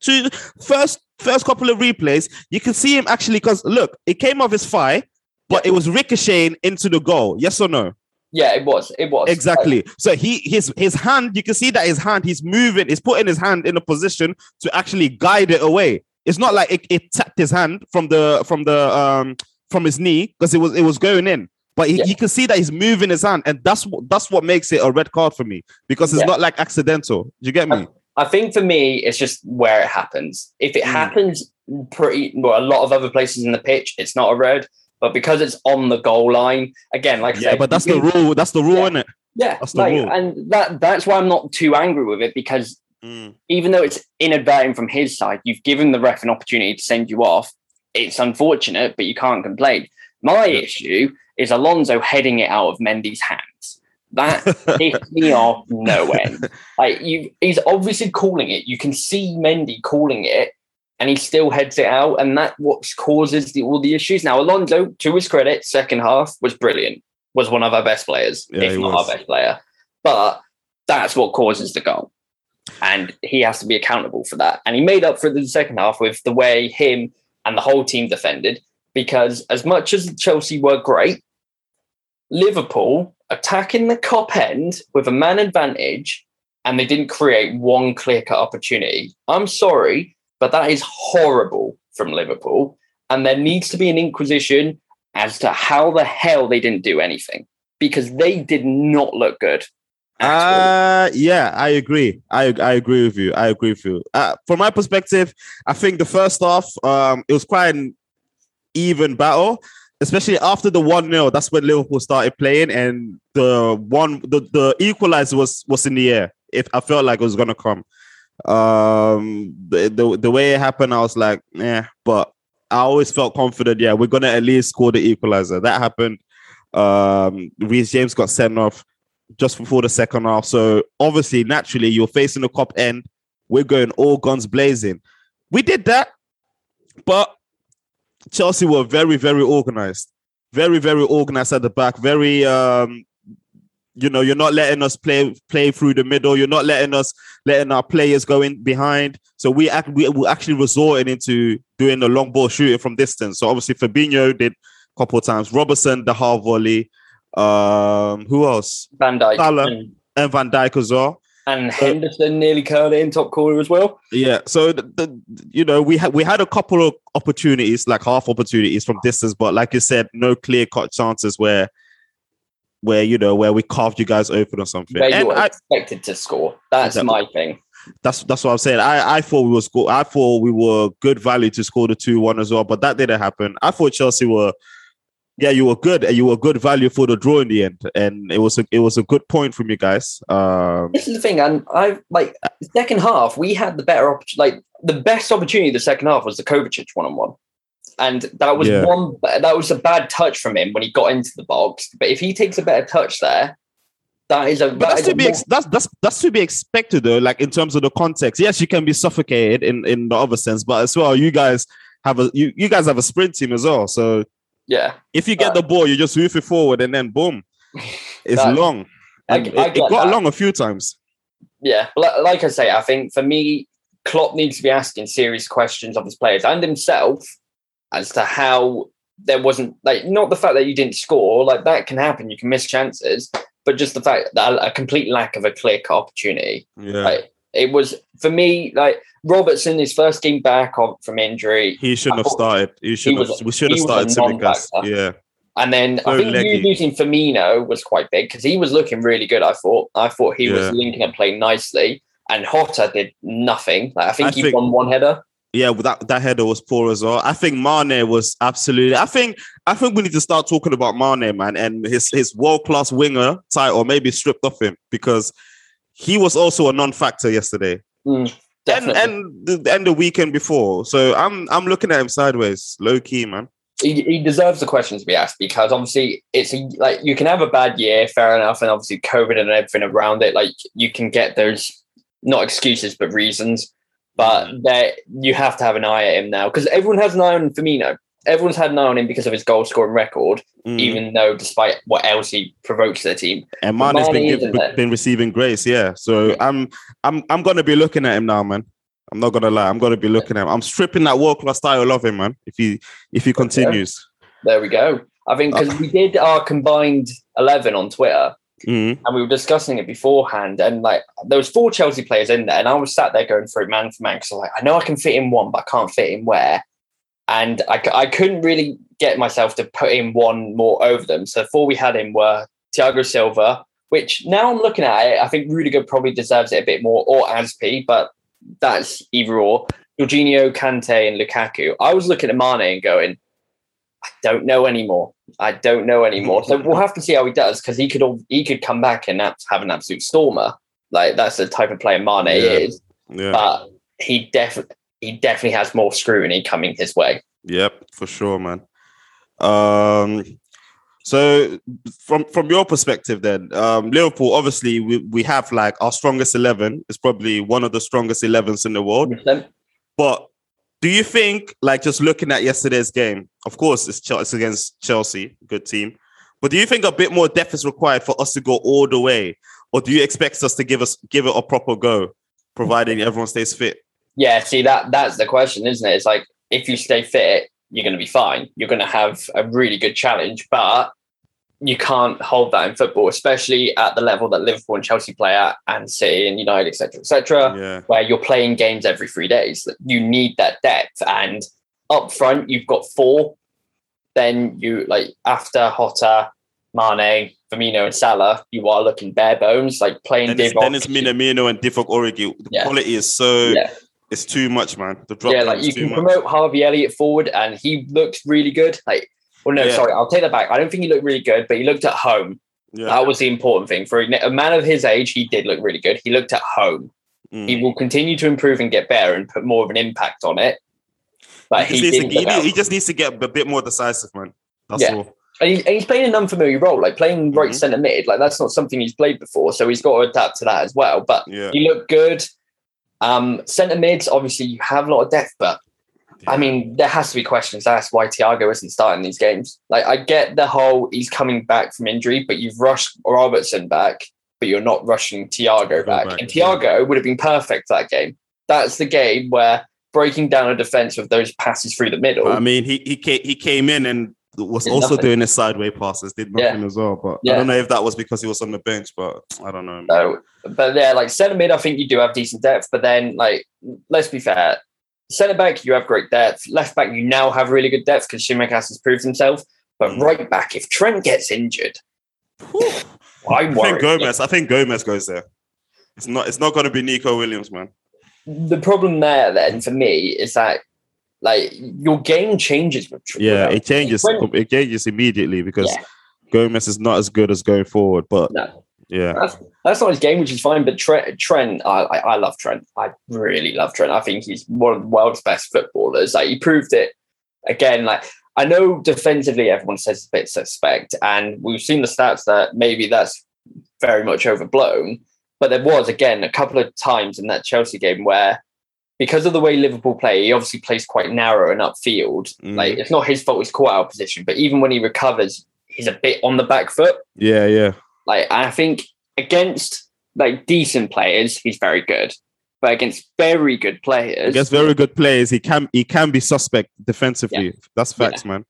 Speaker 3: two first first couple of replays, you can see him actually because look, it came off his thigh, but it was ricocheting into the goal. Yes or no?
Speaker 4: Yeah, it was. It was
Speaker 3: Exactly. So he his his hand, you can see that his hand, he's moving, he's putting his hand in a position to actually guide it away. It's not like it, it tapped his hand from the from the um from his knee because it was it was going in. But he,
Speaker 4: Yeah.
Speaker 3: you can see that he's moving his hand, and that's what that's what makes it a red card for me because it's
Speaker 4: Yeah.
Speaker 3: not like accidental. Do you get me?
Speaker 4: I think for me, it's just where it happens. If it
Speaker 3: Mm.
Speaker 4: happens pretty well, a lot of other places in the pitch, it's not a red. But because it's on the goal line, again, like I
Speaker 3: Yeah,
Speaker 4: said,
Speaker 3: but that's the rule. That's the rule,
Speaker 4: Yeah.
Speaker 3: isn't it?
Speaker 4: Yeah,
Speaker 3: that's the
Speaker 4: like,
Speaker 3: rule.
Speaker 4: and that that's why I'm not too angry with it because even though it's inadvertent from his side, you've given the ref an opportunity to send you off. It's unfortunate, but you can't complain. My issue is Alonso heading it out of Mendy's hands. That (laughs) pissed me off no end. Like you, he's obviously calling it. You can see Mendy calling it, and he still heads it out, and that what causes the, all the issues. Now Alonso, to his credit, second half was brilliant. Was one of our best players,
Speaker 3: Yeah,
Speaker 4: if not
Speaker 3: was.
Speaker 4: our best player. But that's what causes the goal and he has to be accountable for that. And he made up for it in the second half with the way him and the whole team defended. Because as much as Chelsea were great, Liverpool attacking the Kop end with a man advantage, and they didn't create one clear cut opportunity. I'm sorry, but that is horrible from Liverpool. And there needs to be an inquisition as to how the hell they didn't do anything because they did not look good.
Speaker 3: Uh yeah, I agree. I I agree with you. I agree with you. Uh, from my perspective, I think the first half, um, it was quite an even battle, especially after the one 0 That's when Liverpool started playing, and the one the the equalizer was was in the air. If I felt like it was gonna come, um, the the, the way it happened, I was like, yeah, but I always felt confident. Yeah, we're gonna at least score the equalizer. That happened. Um, Reece James got sent off just before the second half. So obviously, naturally, you're facing the Kop end. We're going all guns blazing. We did that, but Chelsea were very, very organized. Very, very organized at the back. Very, um, you know, you're not letting us play play through the middle. You're not letting us letting our players go in behind. So we act we were actually resorting into doing the long ball shooting from distance. So obviously Fabinho did a couple of times. Robertson the half volley. Um, who else?
Speaker 4: Van Dijk
Speaker 3: Salah.
Speaker 4: and,
Speaker 3: and Van Dijk as well.
Speaker 4: And Henderson nearly curled it in top corner as well.
Speaker 3: Yeah. So the, the you know we had we had a couple of opportunities, like half opportunities from distance, but like you said, no clear cut chances where where you know where we carved you guys open or something.
Speaker 4: Where
Speaker 3: And
Speaker 4: you're
Speaker 3: I,
Speaker 4: expected to score. That's
Speaker 3: Exactly.
Speaker 4: my thing.
Speaker 3: that's that's what I'm saying. I I thought we were score. I thought we were good value to score the two one as well, but that didn't happen. I thought Chelsea were. Yeah, you were good, and you were good value for the draw in the end, and it was a it was a good point from you guys. Um,
Speaker 4: This is the thing, and I like second half. We had the better opportunity. Like the best opportunity the second half was the Kovacic one on one, and that was
Speaker 3: Yeah.
Speaker 4: one. That was a bad touch from him when he got into the box. But if he takes a better touch there, that is a.
Speaker 3: But
Speaker 4: that
Speaker 3: that's
Speaker 4: is
Speaker 3: to be ex- that's that's that's to be expected though. Like in terms of the context, yes, you can be suffocated in in the other sense, but as well, you guys have a you you guys have a sprint team as well. So
Speaker 4: yeah.
Speaker 3: if you get
Speaker 4: Uh,
Speaker 3: the ball, you just move it forward and then boom, (laughs) it's
Speaker 4: That-
Speaker 3: long.
Speaker 4: I- I
Speaker 3: it, it got
Speaker 4: that.
Speaker 3: long a few times.
Speaker 4: Yeah, like, like I say, I think for me, Klopp needs to be asking serious questions of his players and himself as to how there wasn't like not the fact that you didn't score, like that can happen, you can miss chances, but just the fact that a complete lack of a clear cut opportunity.
Speaker 3: Yeah,
Speaker 4: Like it was for me, like Robertson, his first game back on, from injury,
Speaker 3: he shouldn't have started. He should have.
Speaker 4: was-
Speaker 3: We should have started
Speaker 4: non-factor.
Speaker 3: Yeah,
Speaker 4: and then
Speaker 3: So
Speaker 4: I think
Speaker 3: leggy.
Speaker 4: you losing Firmino was quite big because he was looking really good. I thought, I thought he
Speaker 3: Yeah.
Speaker 4: was linking and playing nicely, and Jota did nothing. Like I think
Speaker 3: I
Speaker 4: he
Speaker 3: think-
Speaker 4: won one header.
Speaker 3: yeah. well, That that header was poor as well. I think Mane was absolutely. I think I think we need to start talking about Mane, man, and his his world class winger title maybe stripped off him because he was also a non factor yesterday.
Speaker 4: Mm.
Speaker 3: And
Speaker 4: Definitely.
Speaker 3: and the, and the weekend before. So I'm I'm looking at him sideways, low key, man.
Speaker 4: he, he deserves the question to be asked because obviously it's a, like you can have a bad year, fair enough, and obviously COVID and everything around it. Like you can get those not excuses but reasons, but mm. that you have to have an eye at him now because everyone has an eye on Firmino. Everyone's had an eye on him because of his goal scoring record,
Speaker 3: Mm.
Speaker 4: even though despite what else he provokes their team.
Speaker 3: and been
Speaker 4: Mane
Speaker 3: giv-
Speaker 4: isn't there.
Speaker 3: been receiving grace, yeah. So
Speaker 4: Yeah.
Speaker 3: I'm I'm I'm gonna be looking at him now, man. I'm not gonna lie. I'm gonna be looking at him. I'm stripping that world class style of him, man. If he if he continues.
Speaker 4: There we go. I think because we did our combined eleven on Twitter,
Speaker 3: Mm.
Speaker 4: and we were discussing it beforehand and like there was four chelsea players in there and i was sat there going through man for man because I was like i know i can fit in one but i can't fit in where and I couldn't really get myself to put in one more over them so the four we had in were Thiago silva which now i'm looking at it i think rudiger probably deserves it a bit more or asp but that's either or Jorginho, Kante, and Lukaku. I was looking at Mane and going, I don't know anymore. I don't know anymore. So we'll have to see how he does because he could all, he could come back and have an absolute stormer. Like that's the type of player Mane
Speaker 3: Yeah.
Speaker 4: is.
Speaker 3: Yeah.
Speaker 4: But he definitely he definitely has more scrutiny coming his way.
Speaker 3: Yep, for sure, man. Um, so from from your perspective, then um, Liverpool, obviously, we, we have like our strongest eleven. It's probably one of the strongest 11s in the world. But do you think, like, just looking at yesterday's game, of course, it's, it's against Chelsea, good team. But do you think a bit more depth is required for us to go all the way, or do you expect us to give us give it a proper go, providing everyone stays fit?
Speaker 4: Yeah, see that that's the question, isn't it? It's like if you stay fit, you're going to be fine. You're going to have a really good challenge, but you can't hold that in football, especially at the level that Liverpool and Chelsea play at, and City and United, etc., etc.
Speaker 3: Yeah,
Speaker 4: where you're playing games every three days. You need that depth. And up front, you've got four. Then you like after Jota, Mane, Firmino, and Salah, you are looking bare bones, like playing
Speaker 3: then it's,
Speaker 4: Divock.
Speaker 3: then it's Minamino and Divock Origi. The
Speaker 4: Yeah.
Speaker 3: quality is so
Speaker 4: Yeah.
Speaker 3: It's too much, man. The drop
Speaker 4: yeah, like you can
Speaker 3: much.
Speaker 4: promote Harvey Elliott forward, and he looked really good. Like, well, no,
Speaker 3: Yeah.
Speaker 4: sorry, I'll take that back. I don't think he looked really good, but he looked at home.
Speaker 3: Yeah.
Speaker 4: That was the important thing for a man of his age. He did look really good. He looked at home.
Speaker 3: Mm.
Speaker 4: He will continue to improve and get better and put more of an impact on it. But
Speaker 3: he,
Speaker 4: he,
Speaker 3: just needs to, he,
Speaker 4: look
Speaker 3: need-
Speaker 4: out.
Speaker 3: he just needs to get a bit more decisive, man. That's
Speaker 4: Yeah.
Speaker 3: all.
Speaker 4: And, he, and he's playing an unfamiliar role, like playing right
Speaker 3: Mhm.
Speaker 4: centre mid. Like that's not something he's played before, so he's got to adapt to that as well. But
Speaker 3: Yeah.
Speaker 4: he looked good. Um, centre mids, obviously, you have a lot of depth, but I mean, there has to be questions asked why Thiago isn't starting these games. Like, I get the whole he's coming back from injury, but you've rushed Robertson back, but you're not rushing Thiago back.
Speaker 3: back,
Speaker 4: and
Speaker 3: yeah.
Speaker 4: Thiago would have been perfect for that game. That's the game where breaking down a defense with those passes through the middle.
Speaker 3: I mean, he he came, he came in and was
Speaker 4: Did
Speaker 3: also
Speaker 4: nothing.
Speaker 3: doing his sideways passes, did
Speaker 4: Yeah.
Speaker 3: nothing as well. But I don't know if that was because he was on the bench, but I don't know.
Speaker 4: No, but yeah, like centre mid, I think you do have decent depth. But then, like, let's be fair, centre back, you have great depth. Left back, you now have really good depth because Tsimikas has proved himself. But
Speaker 3: Mm.
Speaker 4: right back, if Trent gets injured, I'm
Speaker 3: I think
Speaker 4: worried.
Speaker 3: Gomez. I think Gomez goes there. It's not. It's not going to be Neco Williams, man.
Speaker 4: The problem there, then, for me, is that like your game changes with.
Speaker 3: Yeah, it changes.
Speaker 4: When-
Speaker 3: It changes immediately because
Speaker 4: Yeah.
Speaker 3: Gomez is not as good as going forward. But
Speaker 4: No.
Speaker 3: yeah,
Speaker 4: That's, that's not his game, which is fine. But Trent, Trent I, I, I love Trent. I really love Trent. I think he's one of the world's best footballers. Like he proved it again. Like I know defensively, everyone says it's a bit suspect, and we've seen the stats that maybe that's very much overblown. But there was again a couple of times in that Chelsea game where. Because of the way Liverpool play, he obviously plays quite narrow and upfield.
Speaker 3: Mhm.
Speaker 4: Like it's not his fault he's caught out of position, but even when he recovers, he's a bit on the back foot.
Speaker 3: yeah, yeah.
Speaker 4: Like I think against like decent players, he's very good. But against very good players,
Speaker 3: Against very good players, he can he can be suspect defensively. That's facts, man.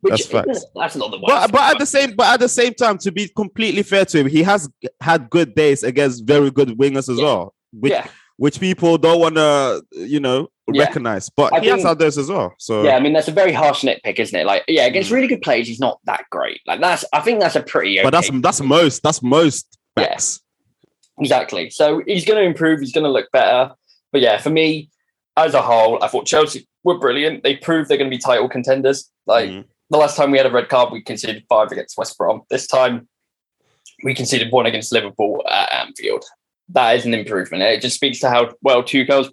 Speaker 4: which
Speaker 3: that's facts.
Speaker 4: that's not the worst.
Speaker 3: But but at the same but at the same time, to be completely fair to him, he has had good days against very good wingers as
Speaker 4: Yeah.
Speaker 3: well, which
Speaker 4: yeah,
Speaker 3: which people don't want to you know
Speaker 4: Yeah.
Speaker 3: recognize. But
Speaker 4: I
Speaker 3: he has
Speaker 4: think-
Speaker 3: had those as well. So
Speaker 4: yeah. I mean, that's a very harsh nitpick, isn't it? Like, yeah, against
Speaker 3: Mm.
Speaker 4: really good players, he's not that great. Like that's, I think that's a pretty. Okay
Speaker 3: but that's that's most that's most
Speaker 4: Yeah. Exactly. So he's going to improve. He's going to look better. But yeah, for me, as a whole, I thought Chelsea were brilliant. They proved they're going to be title contenders. Like
Speaker 3: Mhm.
Speaker 4: the last time we had a red card, we conceded five against West Brom. This time, we conceded one against Liverpool at Anfield. That is an improvement. It just speaks to how well two Tuchel's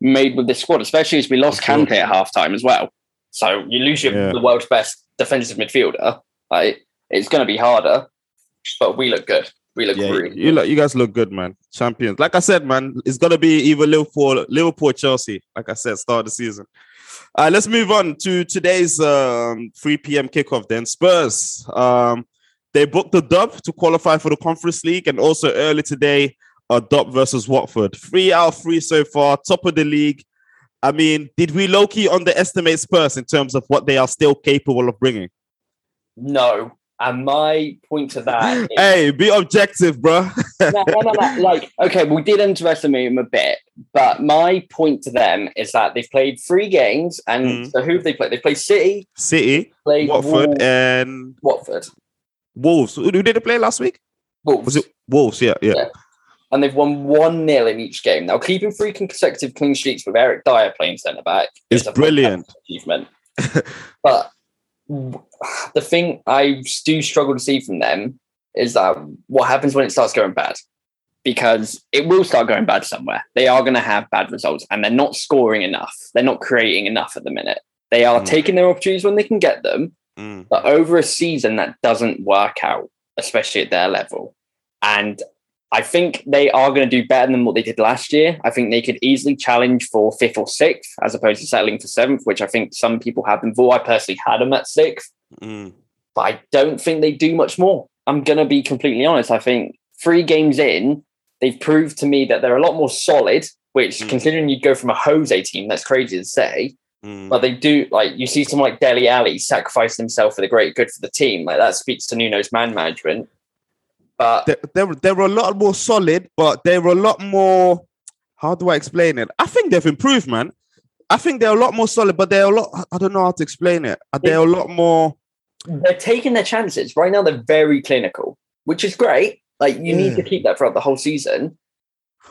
Speaker 4: made with this squad, especially as we lost. Kante at halftime as well. So you lose your,
Speaker 3: Yeah.
Speaker 4: the world's best defensive midfielder. Like, it's going to be harder, but we look good. We look
Speaker 3: Yeah,
Speaker 4: really
Speaker 3: you look, you guys look good, man. Champions. Like I said, man, it's gonna be either Liverpool, Liverpool, Chelsea. Like I said, start of the season. Right, let's move on to today's um, 3 p.m. kickoff. Then Spurs, um, they booked the dub to qualify for the Conference League, and also early today, a dub versus Watford. Three out of three so far, top of the league. I mean, did we low key underestimate Spurs in terms of what they are still capable of bringing?
Speaker 4: No. And my point to that (laughs) is
Speaker 3: Hey, be objective, bro.
Speaker 4: no, no, no, no. (laughs) Like, okay, we did underestimate them a bit, but my point to them is that they've played three games, and
Speaker 3: Mm.
Speaker 4: so who have they played? They played City,
Speaker 3: City,
Speaker 4: played
Speaker 3: Watford,
Speaker 4: Wolves,
Speaker 3: and
Speaker 4: Watford,
Speaker 3: Wolves. Who who did they play last week?
Speaker 4: Wolves,
Speaker 3: Was it Wolves? Yeah, yeah.
Speaker 4: Yeah. And they've won one 0 in each game. Now, keeping three consecutive clean sheets with Eric Dier playing centre back is a
Speaker 3: brilliant.
Speaker 4: achievement. (laughs) but the thing I do struggle to see from them is that what happens when it starts going bad. Because it will start going bad somewhere. They are going to have bad results and they're not scoring enough. They're not creating enough at the minute. They are
Speaker 3: Mm.
Speaker 4: taking their opportunities when they can get them,
Speaker 3: Mm.
Speaker 4: but over a season that doesn't work out, especially at their level. And I think they are going to do better than what they did last year. I think they could easily challenge for fifth or sixth as opposed to settling for seventh, which I think some people have them for. I personally had them at sixth,
Speaker 3: Mm.
Speaker 4: but I don't think they do much more. I'm going to be completely honest. I think three games in, they've proved to me that they're a lot more solid, which
Speaker 3: Mm.
Speaker 4: considering you go from a Jose team, that's crazy to say.
Speaker 3: Mm.
Speaker 4: But they do like you see someone like Dele Ali sacrificing himself for the great good for the team. Like that speaks to Nuno's man management. But
Speaker 3: They, they, they were a lot more solid, but they were a lot more. How do I explain it? I think they've improved, man. I think they're a lot more solid, but they're a lot. I don't know how to explain it. Uh, they're a lot more.
Speaker 4: they're taking their chances. Right now they're very clinical, which is great. Like you need
Speaker 3: Yeah.
Speaker 4: to keep that throughout the whole season.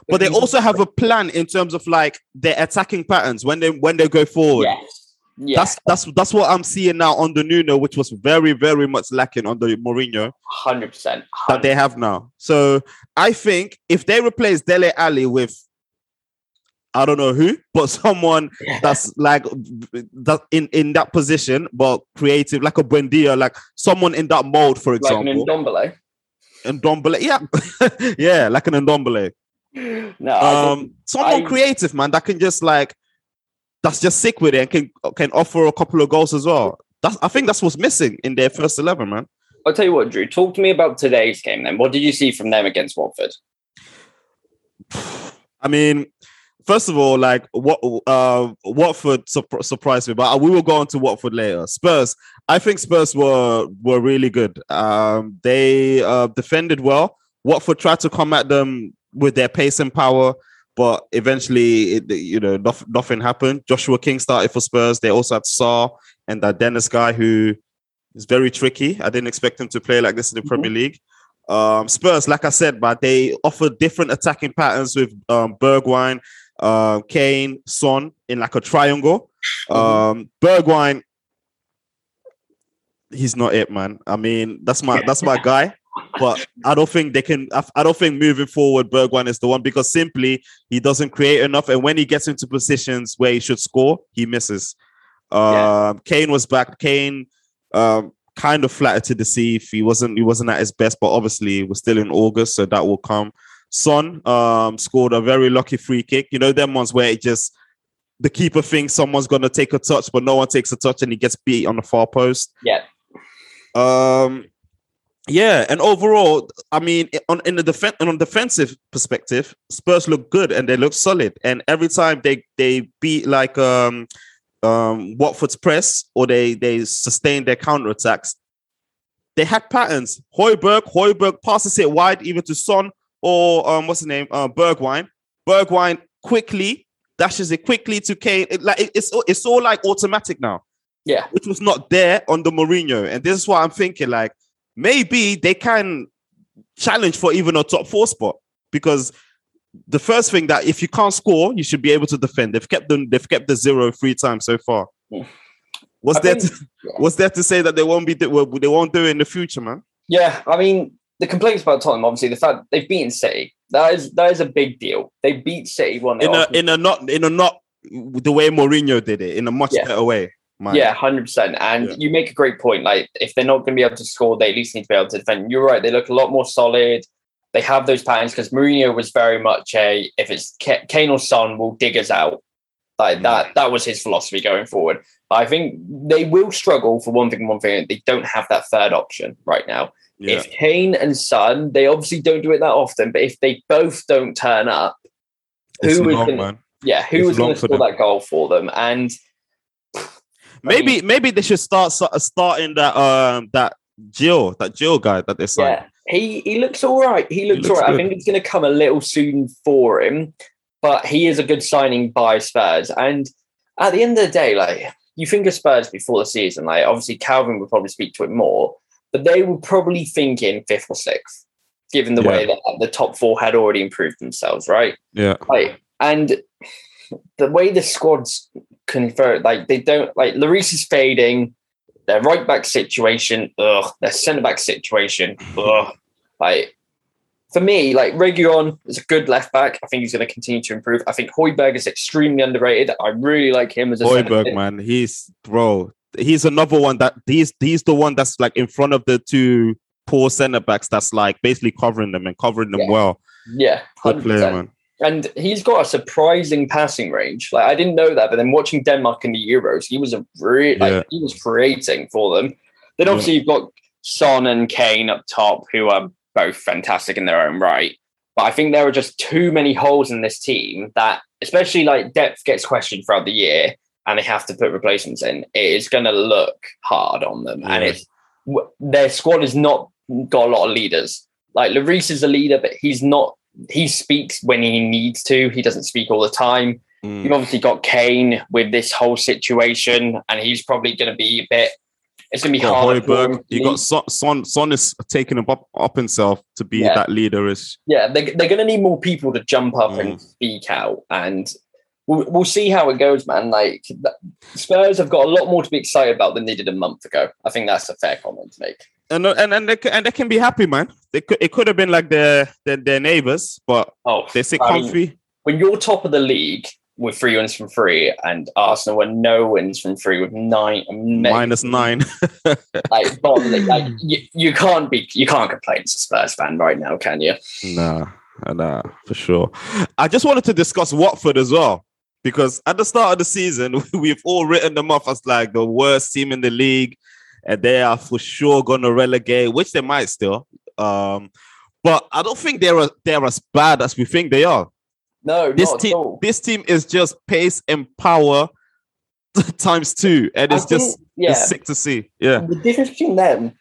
Speaker 3: But they also have a plan in terms of like their attacking patterns when they when they go forward.
Speaker 4: yes. Yeah,
Speaker 3: That's that's that's what I'm seeing now on the Nuno, which was very very much lacking on the Mourinho.
Speaker 4: hundred percent.
Speaker 3: that they have now. So I think if they replace Dele Ali with I don't know who, (laughs) but someone that's (laughs) like that in, in that position, but creative, like a Buendia, like someone in that mode, for
Speaker 4: like an
Speaker 3: example.
Speaker 4: Ndombele.
Speaker 3: and Ndombele, yeah, (laughs) yeah, like an Ndombele.
Speaker 4: No,
Speaker 3: Um, someone
Speaker 4: I-
Speaker 3: creative, man, that can just like that's just sick with it and can can offer a couple of goals as well. That's I think that's what's missing in their first eleven, man.
Speaker 4: I'll tell you what, Drew. Talk to me about today's game. Then, what did you see from them against Watford? (sighs)
Speaker 3: I mean, first of all, like what uh Watford surp- surprised me, but we will go on to Watford later. Spurs, I think Spurs were were really good. Um, they uh, defended well. Watford tried to come at them with their pace and power, but eventually, it, you know, nothing, nothing happened. Joshua King started for Spurs. They also had Sarr and that Dennis guy who is very tricky. I didn't expect him to play like this in the
Speaker 4: Mhm.
Speaker 3: Premier League. Um, Spurs, like I said, but they offer different attacking patterns with um, Bergwijn, uh, Kane, Son in like a triangle. Um, Bergwijn, he's not it, man. I mean, that's my that's my guy. But I don't think they can. I, don't think moving forward, Bergwijn is the one because simply he doesn't create enough, and when he gets into positions where he should score, he misses. Um,
Speaker 4: Yeah.
Speaker 3: Kane was back. Kane um, kind of flattered to deceive. He wasn't. He wasn't at his best, but obviously we're still in August, so that will come. Son um, scored a very lucky free kick. You know them ones where it just the keeper thinks someone's gonna take a touch, but no one takes a touch, and he gets beat on the far post.
Speaker 4: Yeah,
Speaker 3: Um, yeah, and overall, I mean, on in the defense, on a defensive perspective, Spurs look good and they look solid. And every time they they beat like um um Watford's press or they they sustain their counter attacks, they had patterns. Højbjerg, Højbjerg passes it wide either to Son or um what's the name? Uh, Bergwijn. Bergwijn quickly dashes it quickly to Kane. It, like it- it's it's all like automatic now
Speaker 4: yeah.
Speaker 3: which was not there on the Mourinho. And this is why I'm thinking like maybe they can challenge for even a top four spot because the first thing that if you can't score, you should be able to defend. They've kept them, they've kept the zero three times so far. Was
Speaker 4: I
Speaker 3: there
Speaker 4: think-
Speaker 3: to, was there to say that they won't be they won't do it in the future, man?
Speaker 4: Yeah, I mean, the complaints about Tottenham, obviously, the fact they've beaten City, That is that is a big deal. They beat City one
Speaker 3: in a in a not in a not the way Mourinho did it in a much
Speaker 4: Yeah.
Speaker 3: better way. Man.
Speaker 4: Yeah, hundred percent. And
Speaker 3: Yeah.
Speaker 4: you make a great point. Like if they're not going to be able to score, they at least need to be able to defend. You're right. They look a lot more solid. They have those patterns because Mourinho was very much a if it's Ka- Kane or Son will dig us out. Like
Speaker 3: Mm.
Speaker 4: that. That was his philosophy going forward. I think they will struggle for one thing. and One thing they don't have that third option right now.
Speaker 3: yeah.
Speaker 4: If Kane and Son, they obviously don't do it that often. But if they both don't turn up,
Speaker 3: It's
Speaker 4: is
Speaker 3: long,
Speaker 4: gonna- yeah, who
Speaker 3: It's
Speaker 4: was going to score that goal for them? And
Speaker 3: Maybe maybe they should start starting that um that Gil that Gil guy that they signed.
Speaker 4: Yeah, he he looks all right. He looks,
Speaker 3: looks
Speaker 4: all right. I think it's going to come a little soon for him, but he is a good signing by Spurs. And at the end of the day, like you think of Spurs before the season, like obviously Calvin would probably speak to it more, but they were probably thinking fifth or sixth, given the way that the top four had already improved themselves, right?
Speaker 3: Yeah.
Speaker 4: Like and the way the squads convert, like they don't like Lloris is fading. Their right back situation, ugh. Their centre back situation, (laughs) ugh. Like for me, like Reguilon is a good left back. I think he's going to continue to improve. I think Højbjerg is extremely underrated. I really like him as a Højbjerg,
Speaker 3: man, he's bro. He's another one that he's he's the one that's like in front of the two poor centre backs. That's like basically covering them and covering them
Speaker 4: Yeah.
Speaker 3: well.
Speaker 4: Yeah,
Speaker 3: Good
Speaker 4: 100%.
Speaker 3: player, man.
Speaker 4: And he's got a surprising passing range. Like I didn't know that, but then watching Denmark in the Euros, he was a re-
Speaker 3: Yeah.
Speaker 4: like he was creating for them. Then
Speaker 3: Yeah.
Speaker 4: obviously you've got Son and Kane up top, who are both fantastic in their own right. But I think there are just too many holes in this team that, especially like depth gets questioned throughout the year, and they have to put replacements in. It is going to look hard on them, and it's their squad has not got a lot of leaders. Like Lloris is a leader, but he's not he speaks when he needs to. He doesn't speak all the time.
Speaker 3: Mm.
Speaker 4: You've obviously got Kane with this whole situation, and he's probably going to be a bit. It's going to be hard. Højbjerg.
Speaker 3: You got Son, Son. Son is taking him up, up himself to be
Speaker 4: Yeah.
Speaker 3: that leader. Is
Speaker 4: yeah, they, they're going to need more people to jump up
Speaker 3: Mm.
Speaker 4: and speak out, and we'll, we'll see how it goes, man. Like Spurs have got a lot more to be excited about than they did a month ago. I think that's a fair comment to make.
Speaker 3: And and and they, and they can be happy, man. They could it could have been like their their, their neighbors, but
Speaker 4: Oh,
Speaker 3: they sit
Speaker 4: mean,
Speaker 3: comfy.
Speaker 4: when you're top of the league with three wins from three, and Arsenal were no wins from three with nine
Speaker 3: minus nine. (laughs)
Speaker 4: like bottom like (laughs) you, you can't be you can't complain as a Spurs fan right now, can you?
Speaker 3: Nah, nah, for sure. I just wanted to discuss Watford as well because at the start of the season, (laughs) we've all written them off as like the worst team in the league, and they are for sure going to relegate, which they might still. Um, but I don't think they're they're as bad as we think they are.
Speaker 4: No,
Speaker 3: This
Speaker 4: not
Speaker 3: team,
Speaker 4: at all.
Speaker 3: this team is just pace and power (laughs) times two, and it's just
Speaker 4: yeah.
Speaker 3: it's sick to see. Yeah,
Speaker 4: The difference between them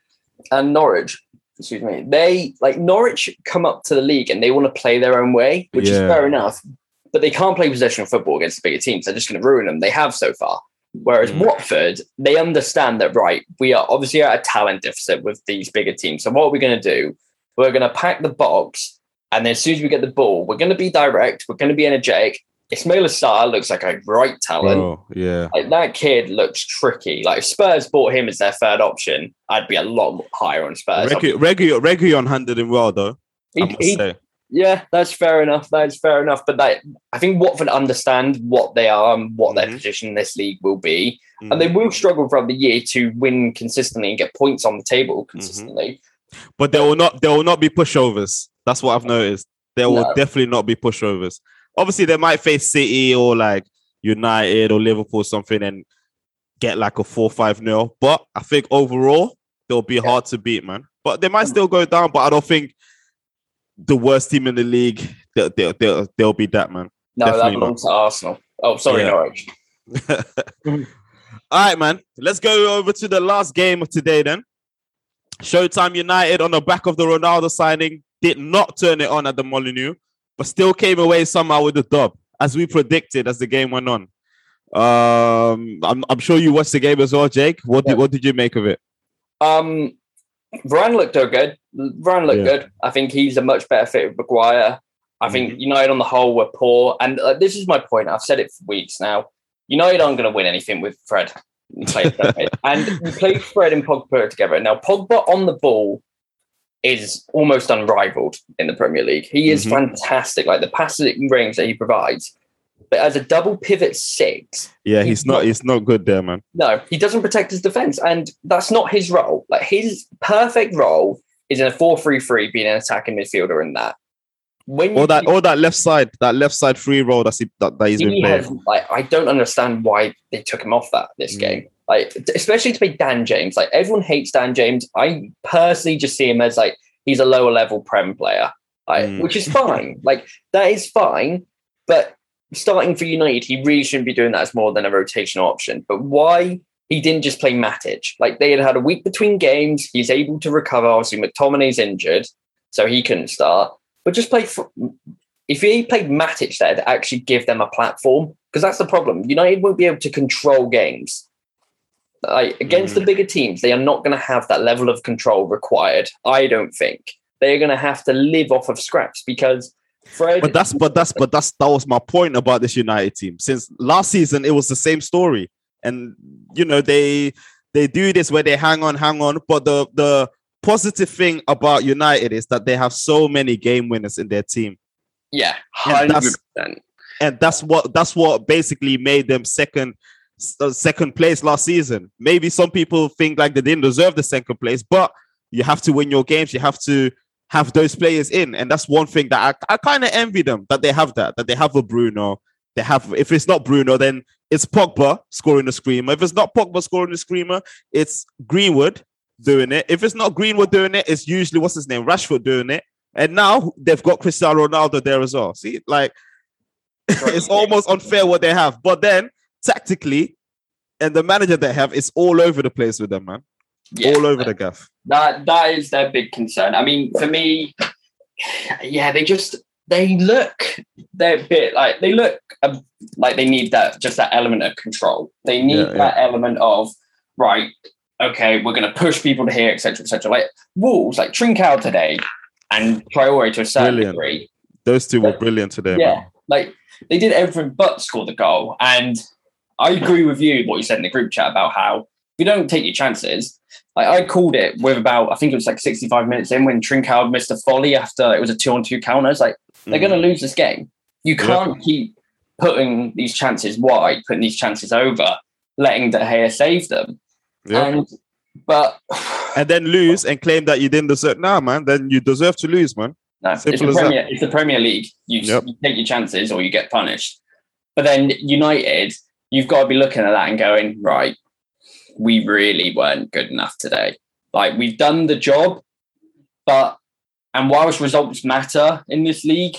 Speaker 4: and Norwich, excuse me, they like Norwich come up to the league and they want to play their own way, which is fair enough. But they can't play possession football against the bigger teams. They're just going to ruin them. They have so far. Whereas
Speaker 3: Mm.
Speaker 4: Watford, they understand that right. We are obviously at a talent deficit with these bigger teams. So what are we going to do? We're going to pack the box, and then as soon as we get the ball, we're going to be direct. We're going to be energetic. Ismaila Sarr looks like a right talent.
Speaker 3: bro, yeah.
Speaker 4: Like that kid looks tricky. Like if Spurs bought him as their third option, I'd be a lot higher on Spurs.
Speaker 3: Regu- Regu- Reguilon handled him well though.
Speaker 4: He- he-. Yeah, that's fair enough. That's fair enough. But that, I think Watford understand what they are and what their
Speaker 3: Mhm.
Speaker 4: position in this league will be,
Speaker 3: Mm.
Speaker 4: and they will struggle throughout the year to win consistently and get points on the table
Speaker 3: Mm-hmm.
Speaker 4: consistently.
Speaker 3: But there will not there will not be pushovers. That's what I've noticed. There will
Speaker 4: No.
Speaker 3: definitely not be pushovers. Obviously, they might face City or like United or Liverpool or something and get like a four five nil. But I think overall they'll be hard to beat, man. But they might still go down. But I don't think the worst team in the league they'll they'll, they'll, they'll be that man.
Speaker 4: No,
Speaker 3: Definitely
Speaker 4: that belongs to Arsenal. Oh, sorry,
Speaker 3: Yeah.
Speaker 4: Norwich. (laughs)
Speaker 3: All right, man. Let's go over to the last game of today then. Showtime United on the back of the Ronaldo signing did not turn it on at the Molineux, but still came away somehow with the dub, as we predicted as the game went on. Um, I'm, I'm sure you watched the game as well, Jake. What
Speaker 4: Yeah.
Speaker 3: did what did you make of it?
Speaker 4: Um, Varane looked good. Varane looked
Speaker 3: Yeah.
Speaker 4: good. I think he's a much better fit with Maguire. I think
Speaker 3: Mhm.
Speaker 4: United on the whole were poor, and uh, this is my point. I've said it for weeks now. United aren't going to win anything with Fred. (laughs) and you played Fred and Pogba together. Now Pogba on the ball is almost unrivaled in the Premier League. He is
Speaker 3: Mhm.
Speaker 4: fantastic. Like the passing range that he provides. But as a double pivot six,
Speaker 3: Yeah,
Speaker 4: He's
Speaker 3: he's not.
Speaker 4: not-
Speaker 3: He's not good there, man.
Speaker 4: no, he doesn't protect his defense, and that's not his role. Like his perfect role is in a 4-3-3, being an attacking midfielder in that. When
Speaker 3: Or that, or that left side, that left side free role that's he, that, that he's been playing.
Speaker 4: has, like, I don't understand why they took him off that this
Speaker 3: Mm.
Speaker 4: game. Like, especially to play Dan James. Like, everyone hates Dan James. I personally just see him as like he's a lower level prem player, like,
Speaker 3: Mm.
Speaker 4: which is (laughs) fine. like, that is fine. But starting for United, he really shouldn't be doing that as more than a rotational option. But why he didn't just play Matic? Like, they had had a week between games. He's able to recover. Obviously, McTominay's injured, so he couldn't start. But just play for if he played Matic there to actually give them a platform, because that's the problem. United won't be able to control games. Like against the mm. bigger teams, they are not going to have that level of control required. I don't think they're going to have to live off of scraps because Fred.
Speaker 3: But that's but that's but that's that was my point about this United team. Since last season, it was the same story, and you know they they do this where they hang on, hang on. But the the positive thing about United is that they have so many game winners in their team,
Speaker 4: yeah,
Speaker 3: And
Speaker 4: hundred
Speaker 3: that's-
Speaker 4: percent.
Speaker 3: and that's what that's what basically made them second uh, second place last season. Maybe some people think like they didn't deserve the second place, but you have to win your games. You have to have those players in, and that's one thing that I, I kind of envy them that they have that that they have a Bruno. They have if it's not Bruno, then it's Pogba scoring the screamer. If it's not Pogba scoring the screamer, it's Greenwood doing it. If it's not Greenwood doing it, it's usually what's his name, Rashford doing it. And now they've got Cristiano Ronaldo there as well. See, like (laughs) it's almost unfair what they have. But then tactically, and the manager they have is all over the place with them, man.
Speaker 4: Yeah,
Speaker 3: all over the gaff.
Speaker 4: That that is their big concern. I mean, for me, yeah, they just they look they're a bit like they look um, like they need that just that element of control. They need
Speaker 3: Yeah, yeah.
Speaker 4: that element of right. Okay, we're going to push people to here, etc., etc. Like Wolves, like Trincao today, and Traore to a certain
Speaker 3: Brilliant.
Speaker 4: degree.
Speaker 3: Those two were brilliant today,
Speaker 4: Yeah,
Speaker 3: man.
Speaker 4: like they did everything but score the goal. And I agree with you what you said in the group chat about how you don't take your chances. Like I called it with about I think it was like 65 minutes in when Trincao missed a volley after it was a two on two counter. It's like they're
Speaker 3: Mm.
Speaker 4: going to lose this game. You can't keep putting these chances wide, putting these chances over, letting De Gea save them.
Speaker 3: Yeah.
Speaker 4: And but (sighs)
Speaker 3: and then lose and claim that you didn't deserve. Nah, man. Then you deserve to lose, man.
Speaker 4: No, it's the. Premier, it's the Premier League. You,
Speaker 3: Yep.
Speaker 4: you take your chances or you get punished. But then United, you've got to be looking at that and going, right, we really weren't good enough today. Like we've done the job, but and whilst results matter in this league,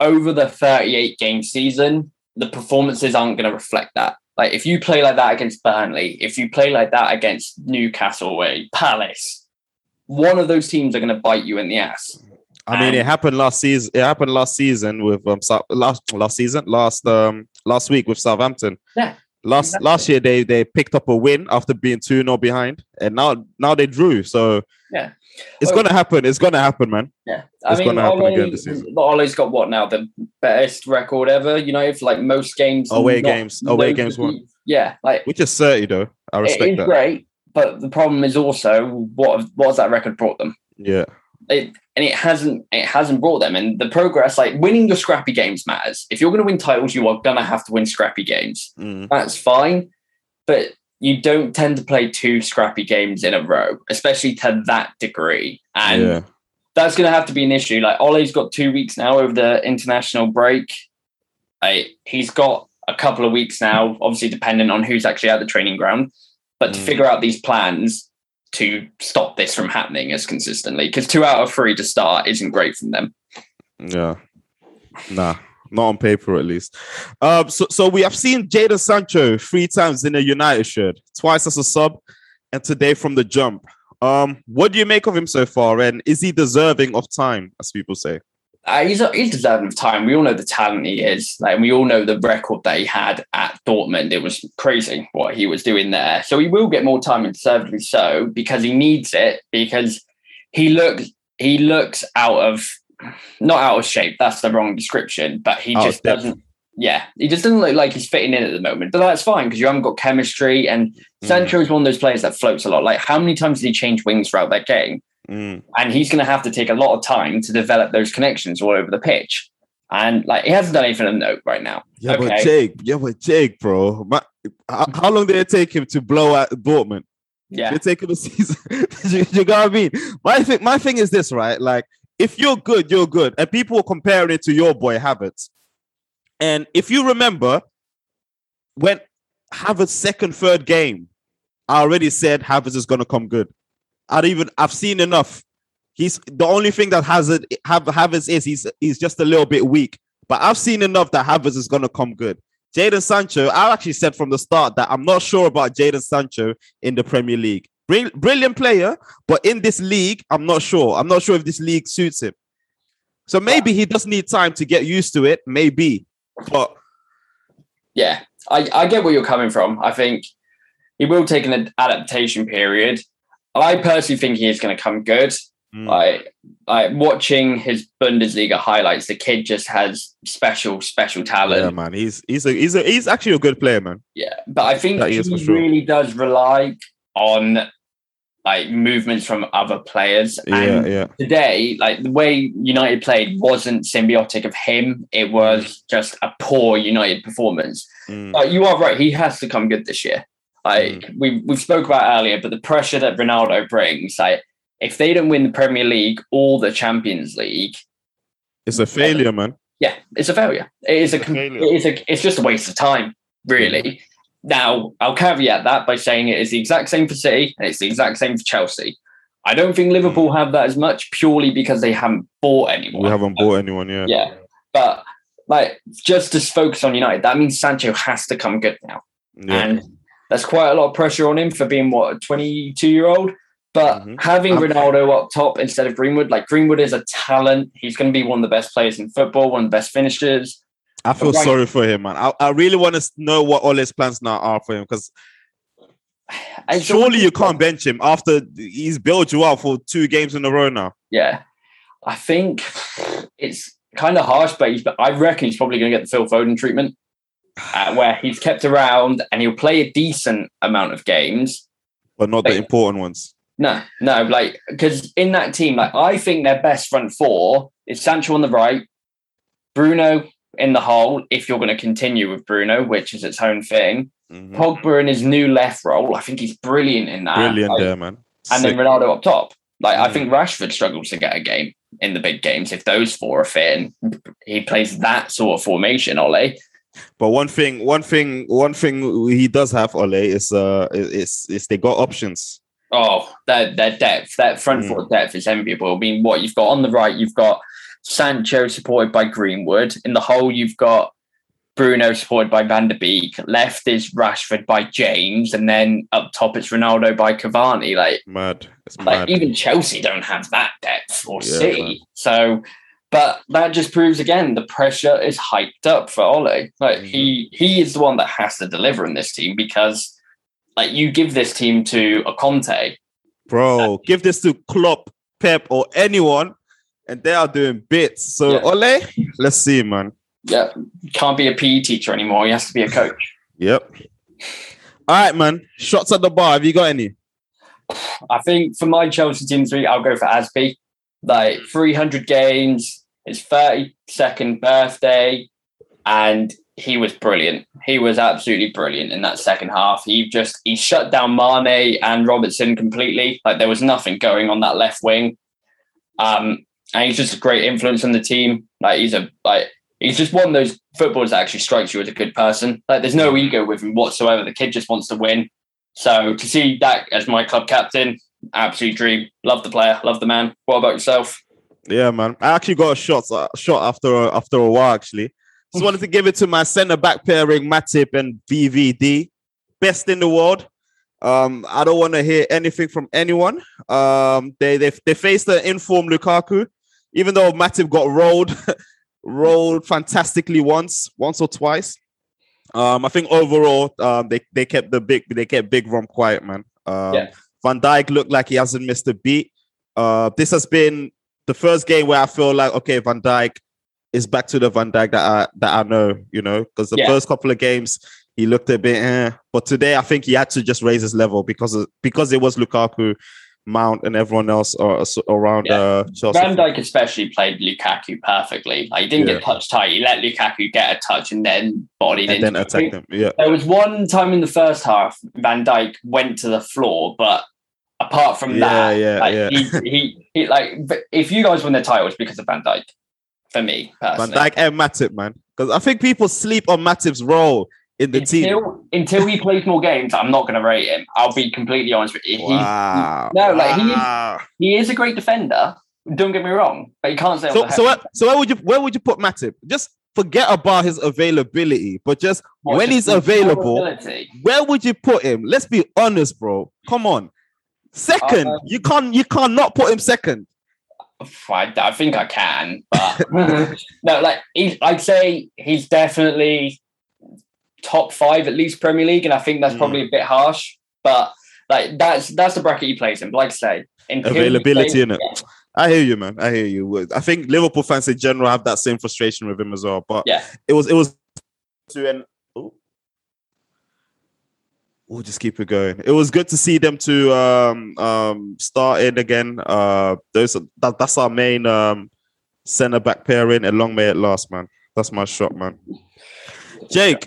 Speaker 4: over the 38 game season, the performances aren't going to reflect that. Like if you play like that against Burnley, if you play like that against Newcastle away, Palace, one of those teams are going to bite you in the ass.
Speaker 3: I mean, it happened last season. It happened last season with um last last season last um last week with Southampton.
Speaker 4: Yeah,
Speaker 3: Last
Speaker 4: exactly.
Speaker 3: last year they they picked up a win after being two 0 behind, and now now they drew. So
Speaker 4: Yeah.
Speaker 3: it's
Speaker 4: Well-
Speaker 3: gonna happen. It's gonna happen, man.
Speaker 4: Yeah,
Speaker 3: It's gonna happen again this
Speaker 4: Ole-
Speaker 3: season.
Speaker 4: Ole's got what now? The best record ever. You know, if like most games,
Speaker 3: Away games- away games won.
Speaker 4: Yeah, like
Speaker 3: Which is thirty though. I respect
Speaker 4: is
Speaker 3: that.
Speaker 4: great. But the problem is also what what has that record brought them?
Speaker 3: Yeah.
Speaker 4: It, and it hasn't it hasn't brought them. And the progress, like winning your scrappy games, matters. If you're going to win titles, you are going to have to win scrappy games.
Speaker 3: Mm.
Speaker 4: That's fine, but you don't tend to play two scrappy games in a row, especially to that degree. And
Speaker 3: yeah.
Speaker 4: that's going to have to be an issue. Like Ole's got two weeks now over the international break. I, he's got a couple of weeks now, obviously depending on who's actually at the training ground, but to
Speaker 3: Mm.
Speaker 4: figure out these plans to stop this from happening as consistently. Because two out of three to start isn't great from them.
Speaker 3: Yeah. Nah, not on paper at least. Um, so, so we have seen Jadon Sancho three times in a United shirt, twice as a sub, and today from the jump. Um, what do you make of him so far, and is he deserving of time, as people say?
Speaker 4: Uh, he's he's deserving of time. We all know the talent he is. Like we all know the record that he had at Dortmund. It was crazy what he was doing there. So he will get more time and deservedly so because he needs it. Because he looks he looks out of not out of shape. That's the wrong description. But he
Speaker 3: Out
Speaker 4: just
Speaker 3: depth.
Speaker 4: doesn't. Yeah, he just doesn't look like he's fitting in at the moment. But that's fine because you haven't got chemistry. And
Speaker 3: Mm.
Speaker 4: Sancho is one of those players that floats a lot. Like how many times did he change wings throughout that game?
Speaker 3: Mm.
Speaker 4: and he's going to have to take a lot of time to develop those connections all over the pitch. And like he hasn't done anything of note right now.
Speaker 3: Yeah, but Jake, yeah, but Jake, bro, my, how, how long did it take him to blow out Dortmund?
Speaker 4: Yeah,
Speaker 3: It take him a (laughs) season. (laughs) you, you got what I mean? My thing, my thing is this, right? Like, if you're good, you're good, and people are comparing it to your boy Havertz. And if you remember, when Havertz's second, third game, I already said Havertz is gonna come good. I'd even I've seen enough. He's the only thing that has it have Havertz is he's he's just a little bit weak. But I've seen enough that Havertz is gonna come good. Jadon Sancho, I actually said from the start that I'm not sure about Jadon Sancho in the Premier League. Brilliant player, but in this league, I'm not sure. I'm not sure if this league suits him. So maybe he does need time to get used to it. Maybe, but
Speaker 4: yeah. I, I get where you're coming from. I think he will take an adaptation period. I personally think he is going to come good.
Speaker 3: Mm.
Speaker 4: Like, like watching his Bundesliga highlights, the kid just has special, special talent.
Speaker 3: yeah, man, he's he's a he's a he's actually a good player, man.
Speaker 4: Yeah, but I think he
Speaker 3: for sure.
Speaker 4: really does rely on like movements from other players.
Speaker 3: Yeah, yeah,
Speaker 4: today, like the way United played wasn't symbiotic of him. It was just a poor United performance.
Speaker 3: Mm.
Speaker 4: But you are right; he has to come good this year. Like mm. we we've spoke about earlier, but the pressure that Ronaldo brings, like if they don't win the Premier League or the Champions League,
Speaker 3: It's a failure, man.
Speaker 4: yeah, it's a failure. It is a,
Speaker 3: It's a
Speaker 4: com-
Speaker 3: failure.
Speaker 4: it is a it's just a waste of time, really. Mm. Now, I'll caveat that by saying it is the exact same for City and it's the exact same for Chelsea. I don't think Liverpool mm. have that as much purely because they haven't bought anyone.
Speaker 3: We haven't bought anyone yet.
Speaker 4: Yeah. But like just to focus on United, that means Sancho has to come good now.
Speaker 3: Yeah.
Speaker 4: And there's quite a lot of pressure on him for being what a 22 year old. But
Speaker 3: Mhm.
Speaker 4: having
Speaker 3: I'm-
Speaker 4: Ronaldo up top instead of Greenwood, like Greenwood is a talent. He's going to be one of the best players in football, one of the best finishers.
Speaker 3: I feel
Speaker 4: Right.
Speaker 3: sorry for him, man. I, I really want to know what all his plans now are for him because surely you can't bench him after he's bailed you out for two games in a row now.
Speaker 4: Yeah, I think it's kind of harsh, but he's, I reckon he's probably going to get the Phil Foden treatment, uh, where he's kept around and he'll play a decent amount of games.
Speaker 3: But not the important ones.
Speaker 4: No, no, like because in that team, like I think their best front four is Sancho on the right, Bruno in the hole. If you're going to continue with Bruno, which is its own thing,
Speaker 3: Mhm.
Speaker 4: Pogba in his new left role, I think he's brilliant in that.
Speaker 3: Brilliant
Speaker 4: Like,
Speaker 3: there, man.
Speaker 4: and then Ronaldo up top. Like I
Speaker 3: Mm.
Speaker 4: think Rashford struggles to get a game in the big games if those four are fit and he plays that sort of formation. Ole,
Speaker 3: But one thing, one thing, one thing he does have, Ole, is uh, is is they got options.
Speaker 4: oh, that that depth, that front
Speaker 3: Mm.
Speaker 4: four depth is enviable. I mean, what you've got on the right, you've got Sancho supported by Greenwood. In the hole, you've got Bruno supported by Van der Beek. Left is Rashford by James, and then up top it's Ronaldo by Cavani. Like
Speaker 3: Mad. It's
Speaker 4: Like
Speaker 3: mad.
Speaker 4: even Chelsea don't have that depth or
Speaker 3: Yeah,
Speaker 4: City.
Speaker 3: man.
Speaker 4: So, but that just proves again the pressure is hyped up for Ole. Like
Speaker 3: Mhm.
Speaker 4: he he is the one that has to deliver in this team because like you give this team to a Conte.
Speaker 3: Bro, give this to Klopp, Pep, or anyone, and they are doing bits. So
Speaker 4: Yeah.
Speaker 3: Ole, let's see, man.
Speaker 4: Yeah, can't be a PE teacher anymore. He has to be a coach.
Speaker 3: Yep. All right, man. Shots at the bar. Have you got any?
Speaker 4: I think for my Chelsea team three, I'll go for Azpi. Like 300 games, his 32nd birthday, and he was brilliant. He was absolutely brilliant in that second half. He just he shut down Mane and Robertson completely. Like there was nothing going on that left wing. Um, and he's just a great influence on the team. Like he's a like he's just one of those footballers that actually strikes you as a good person. Like there's no ego with him whatsoever. The kid just wants to win. So to see that as my club captain, absolute dream. Love the player, love the man. What about yourself?
Speaker 3: Yeah, man. I actually got a shot, a shot after a, after a while. Actually, just wanted to give it to my centre back pairing, Matip and VVD, best in the world. Um, I don't want to hear anything from anyone. Um, they they they faced the informed Lukaku, even though Matip got rolled, (laughs) rolled fantastically once, once or twice. Um, I think overall, um, they they kept the big they kept Big Rom quiet, man. Um,
Speaker 4: Yeah.
Speaker 3: Van Dijk looked like he hasn't missed a beat. Uh, this has been the first game where I feel like okay, Van Dijk is back to the Van Dijk that I that I know, you know, because the
Speaker 4: Yeah.
Speaker 3: first couple of games he looked a bit, eh. but today I think he had to just raise his level because of, because it was Lukaku Mount and everyone else are, around
Speaker 4: Yeah.
Speaker 3: uh, Chelsea.
Speaker 4: Van Dijk especially played Lukaku perfectly. Like he didn't
Speaker 3: Yeah.
Speaker 4: get touch tight. He let Lukaku get a touch and then bodied
Speaker 3: and then
Speaker 4: into
Speaker 3: attack them. Yeah,
Speaker 4: There was one time in the first half Van Dijk went to the floor, but apart from
Speaker 3: Yeah,
Speaker 4: that,
Speaker 3: yeah,
Speaker 4: like,
Speaker 3: yeah.
Speaker 4: He, he, he, like if you guys win the title, it's because of Van Dijk. For me,
Speaker 3: Van
Speaker 4: personally.
Speaker 3: Dijk and Matip, man. Because I think people sleep on Matip's role in the team.
Speaker 4: until, until he plays more games, I'm not going to rate him. I'll be completely honest with you. He-
Speaker 3: Wow.
Speaker 4: no, like, he is- he is a great defender. Don't get me wrong, but he can't say.
Speaker 3: So, so, where, so where would you where would you put Matip? Just forget about his availability, but just when he's available, where would you put him? Let's be honest, bro. Come on. Second,
Speaker 4: Uh,
Speaker 3: you can't you can't not put him second.
Speaker 4: I, I think I can, but (laughs) (laughs) no, like he, I'd say he's definitely top five at least Premier League, and I think that's
Speaker 3: Mm.
Speaker 4: probably a bit harsh, but like that's that's the bracket he plays in. But like I say, he
Speaker 3: Availability,
Speaker 4: in
Speaker 3: it.
Speaker 4: yeah,
Speaker 3: I hear you, man. I hear you. I think Liverpool fans in general have that same frustration with him as well. But
Speaker 4: Yeah.
Speaker 3: it was it was to an. We'll just keep it going. It was good to see them to um um start in again. Uh those that, that's our main um centre back pairing and long may it last, man. That's my shot, man. Jake,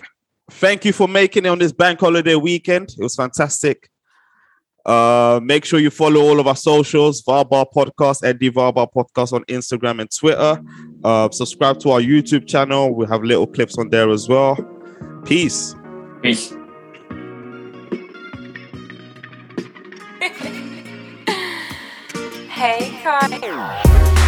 Speaker 3: thank you for making it on this bank holiday weekend. It was fantastic. Uh, make sure you follow all of our socials, Varbar Podcast and the Varbar Podcast on Instagram and Twitter. Uh, subscribe to our YouTube channel. We have little clips on there as well. Peace.
Speaker 4: Peace.
Speaker 2: Hey, Kai.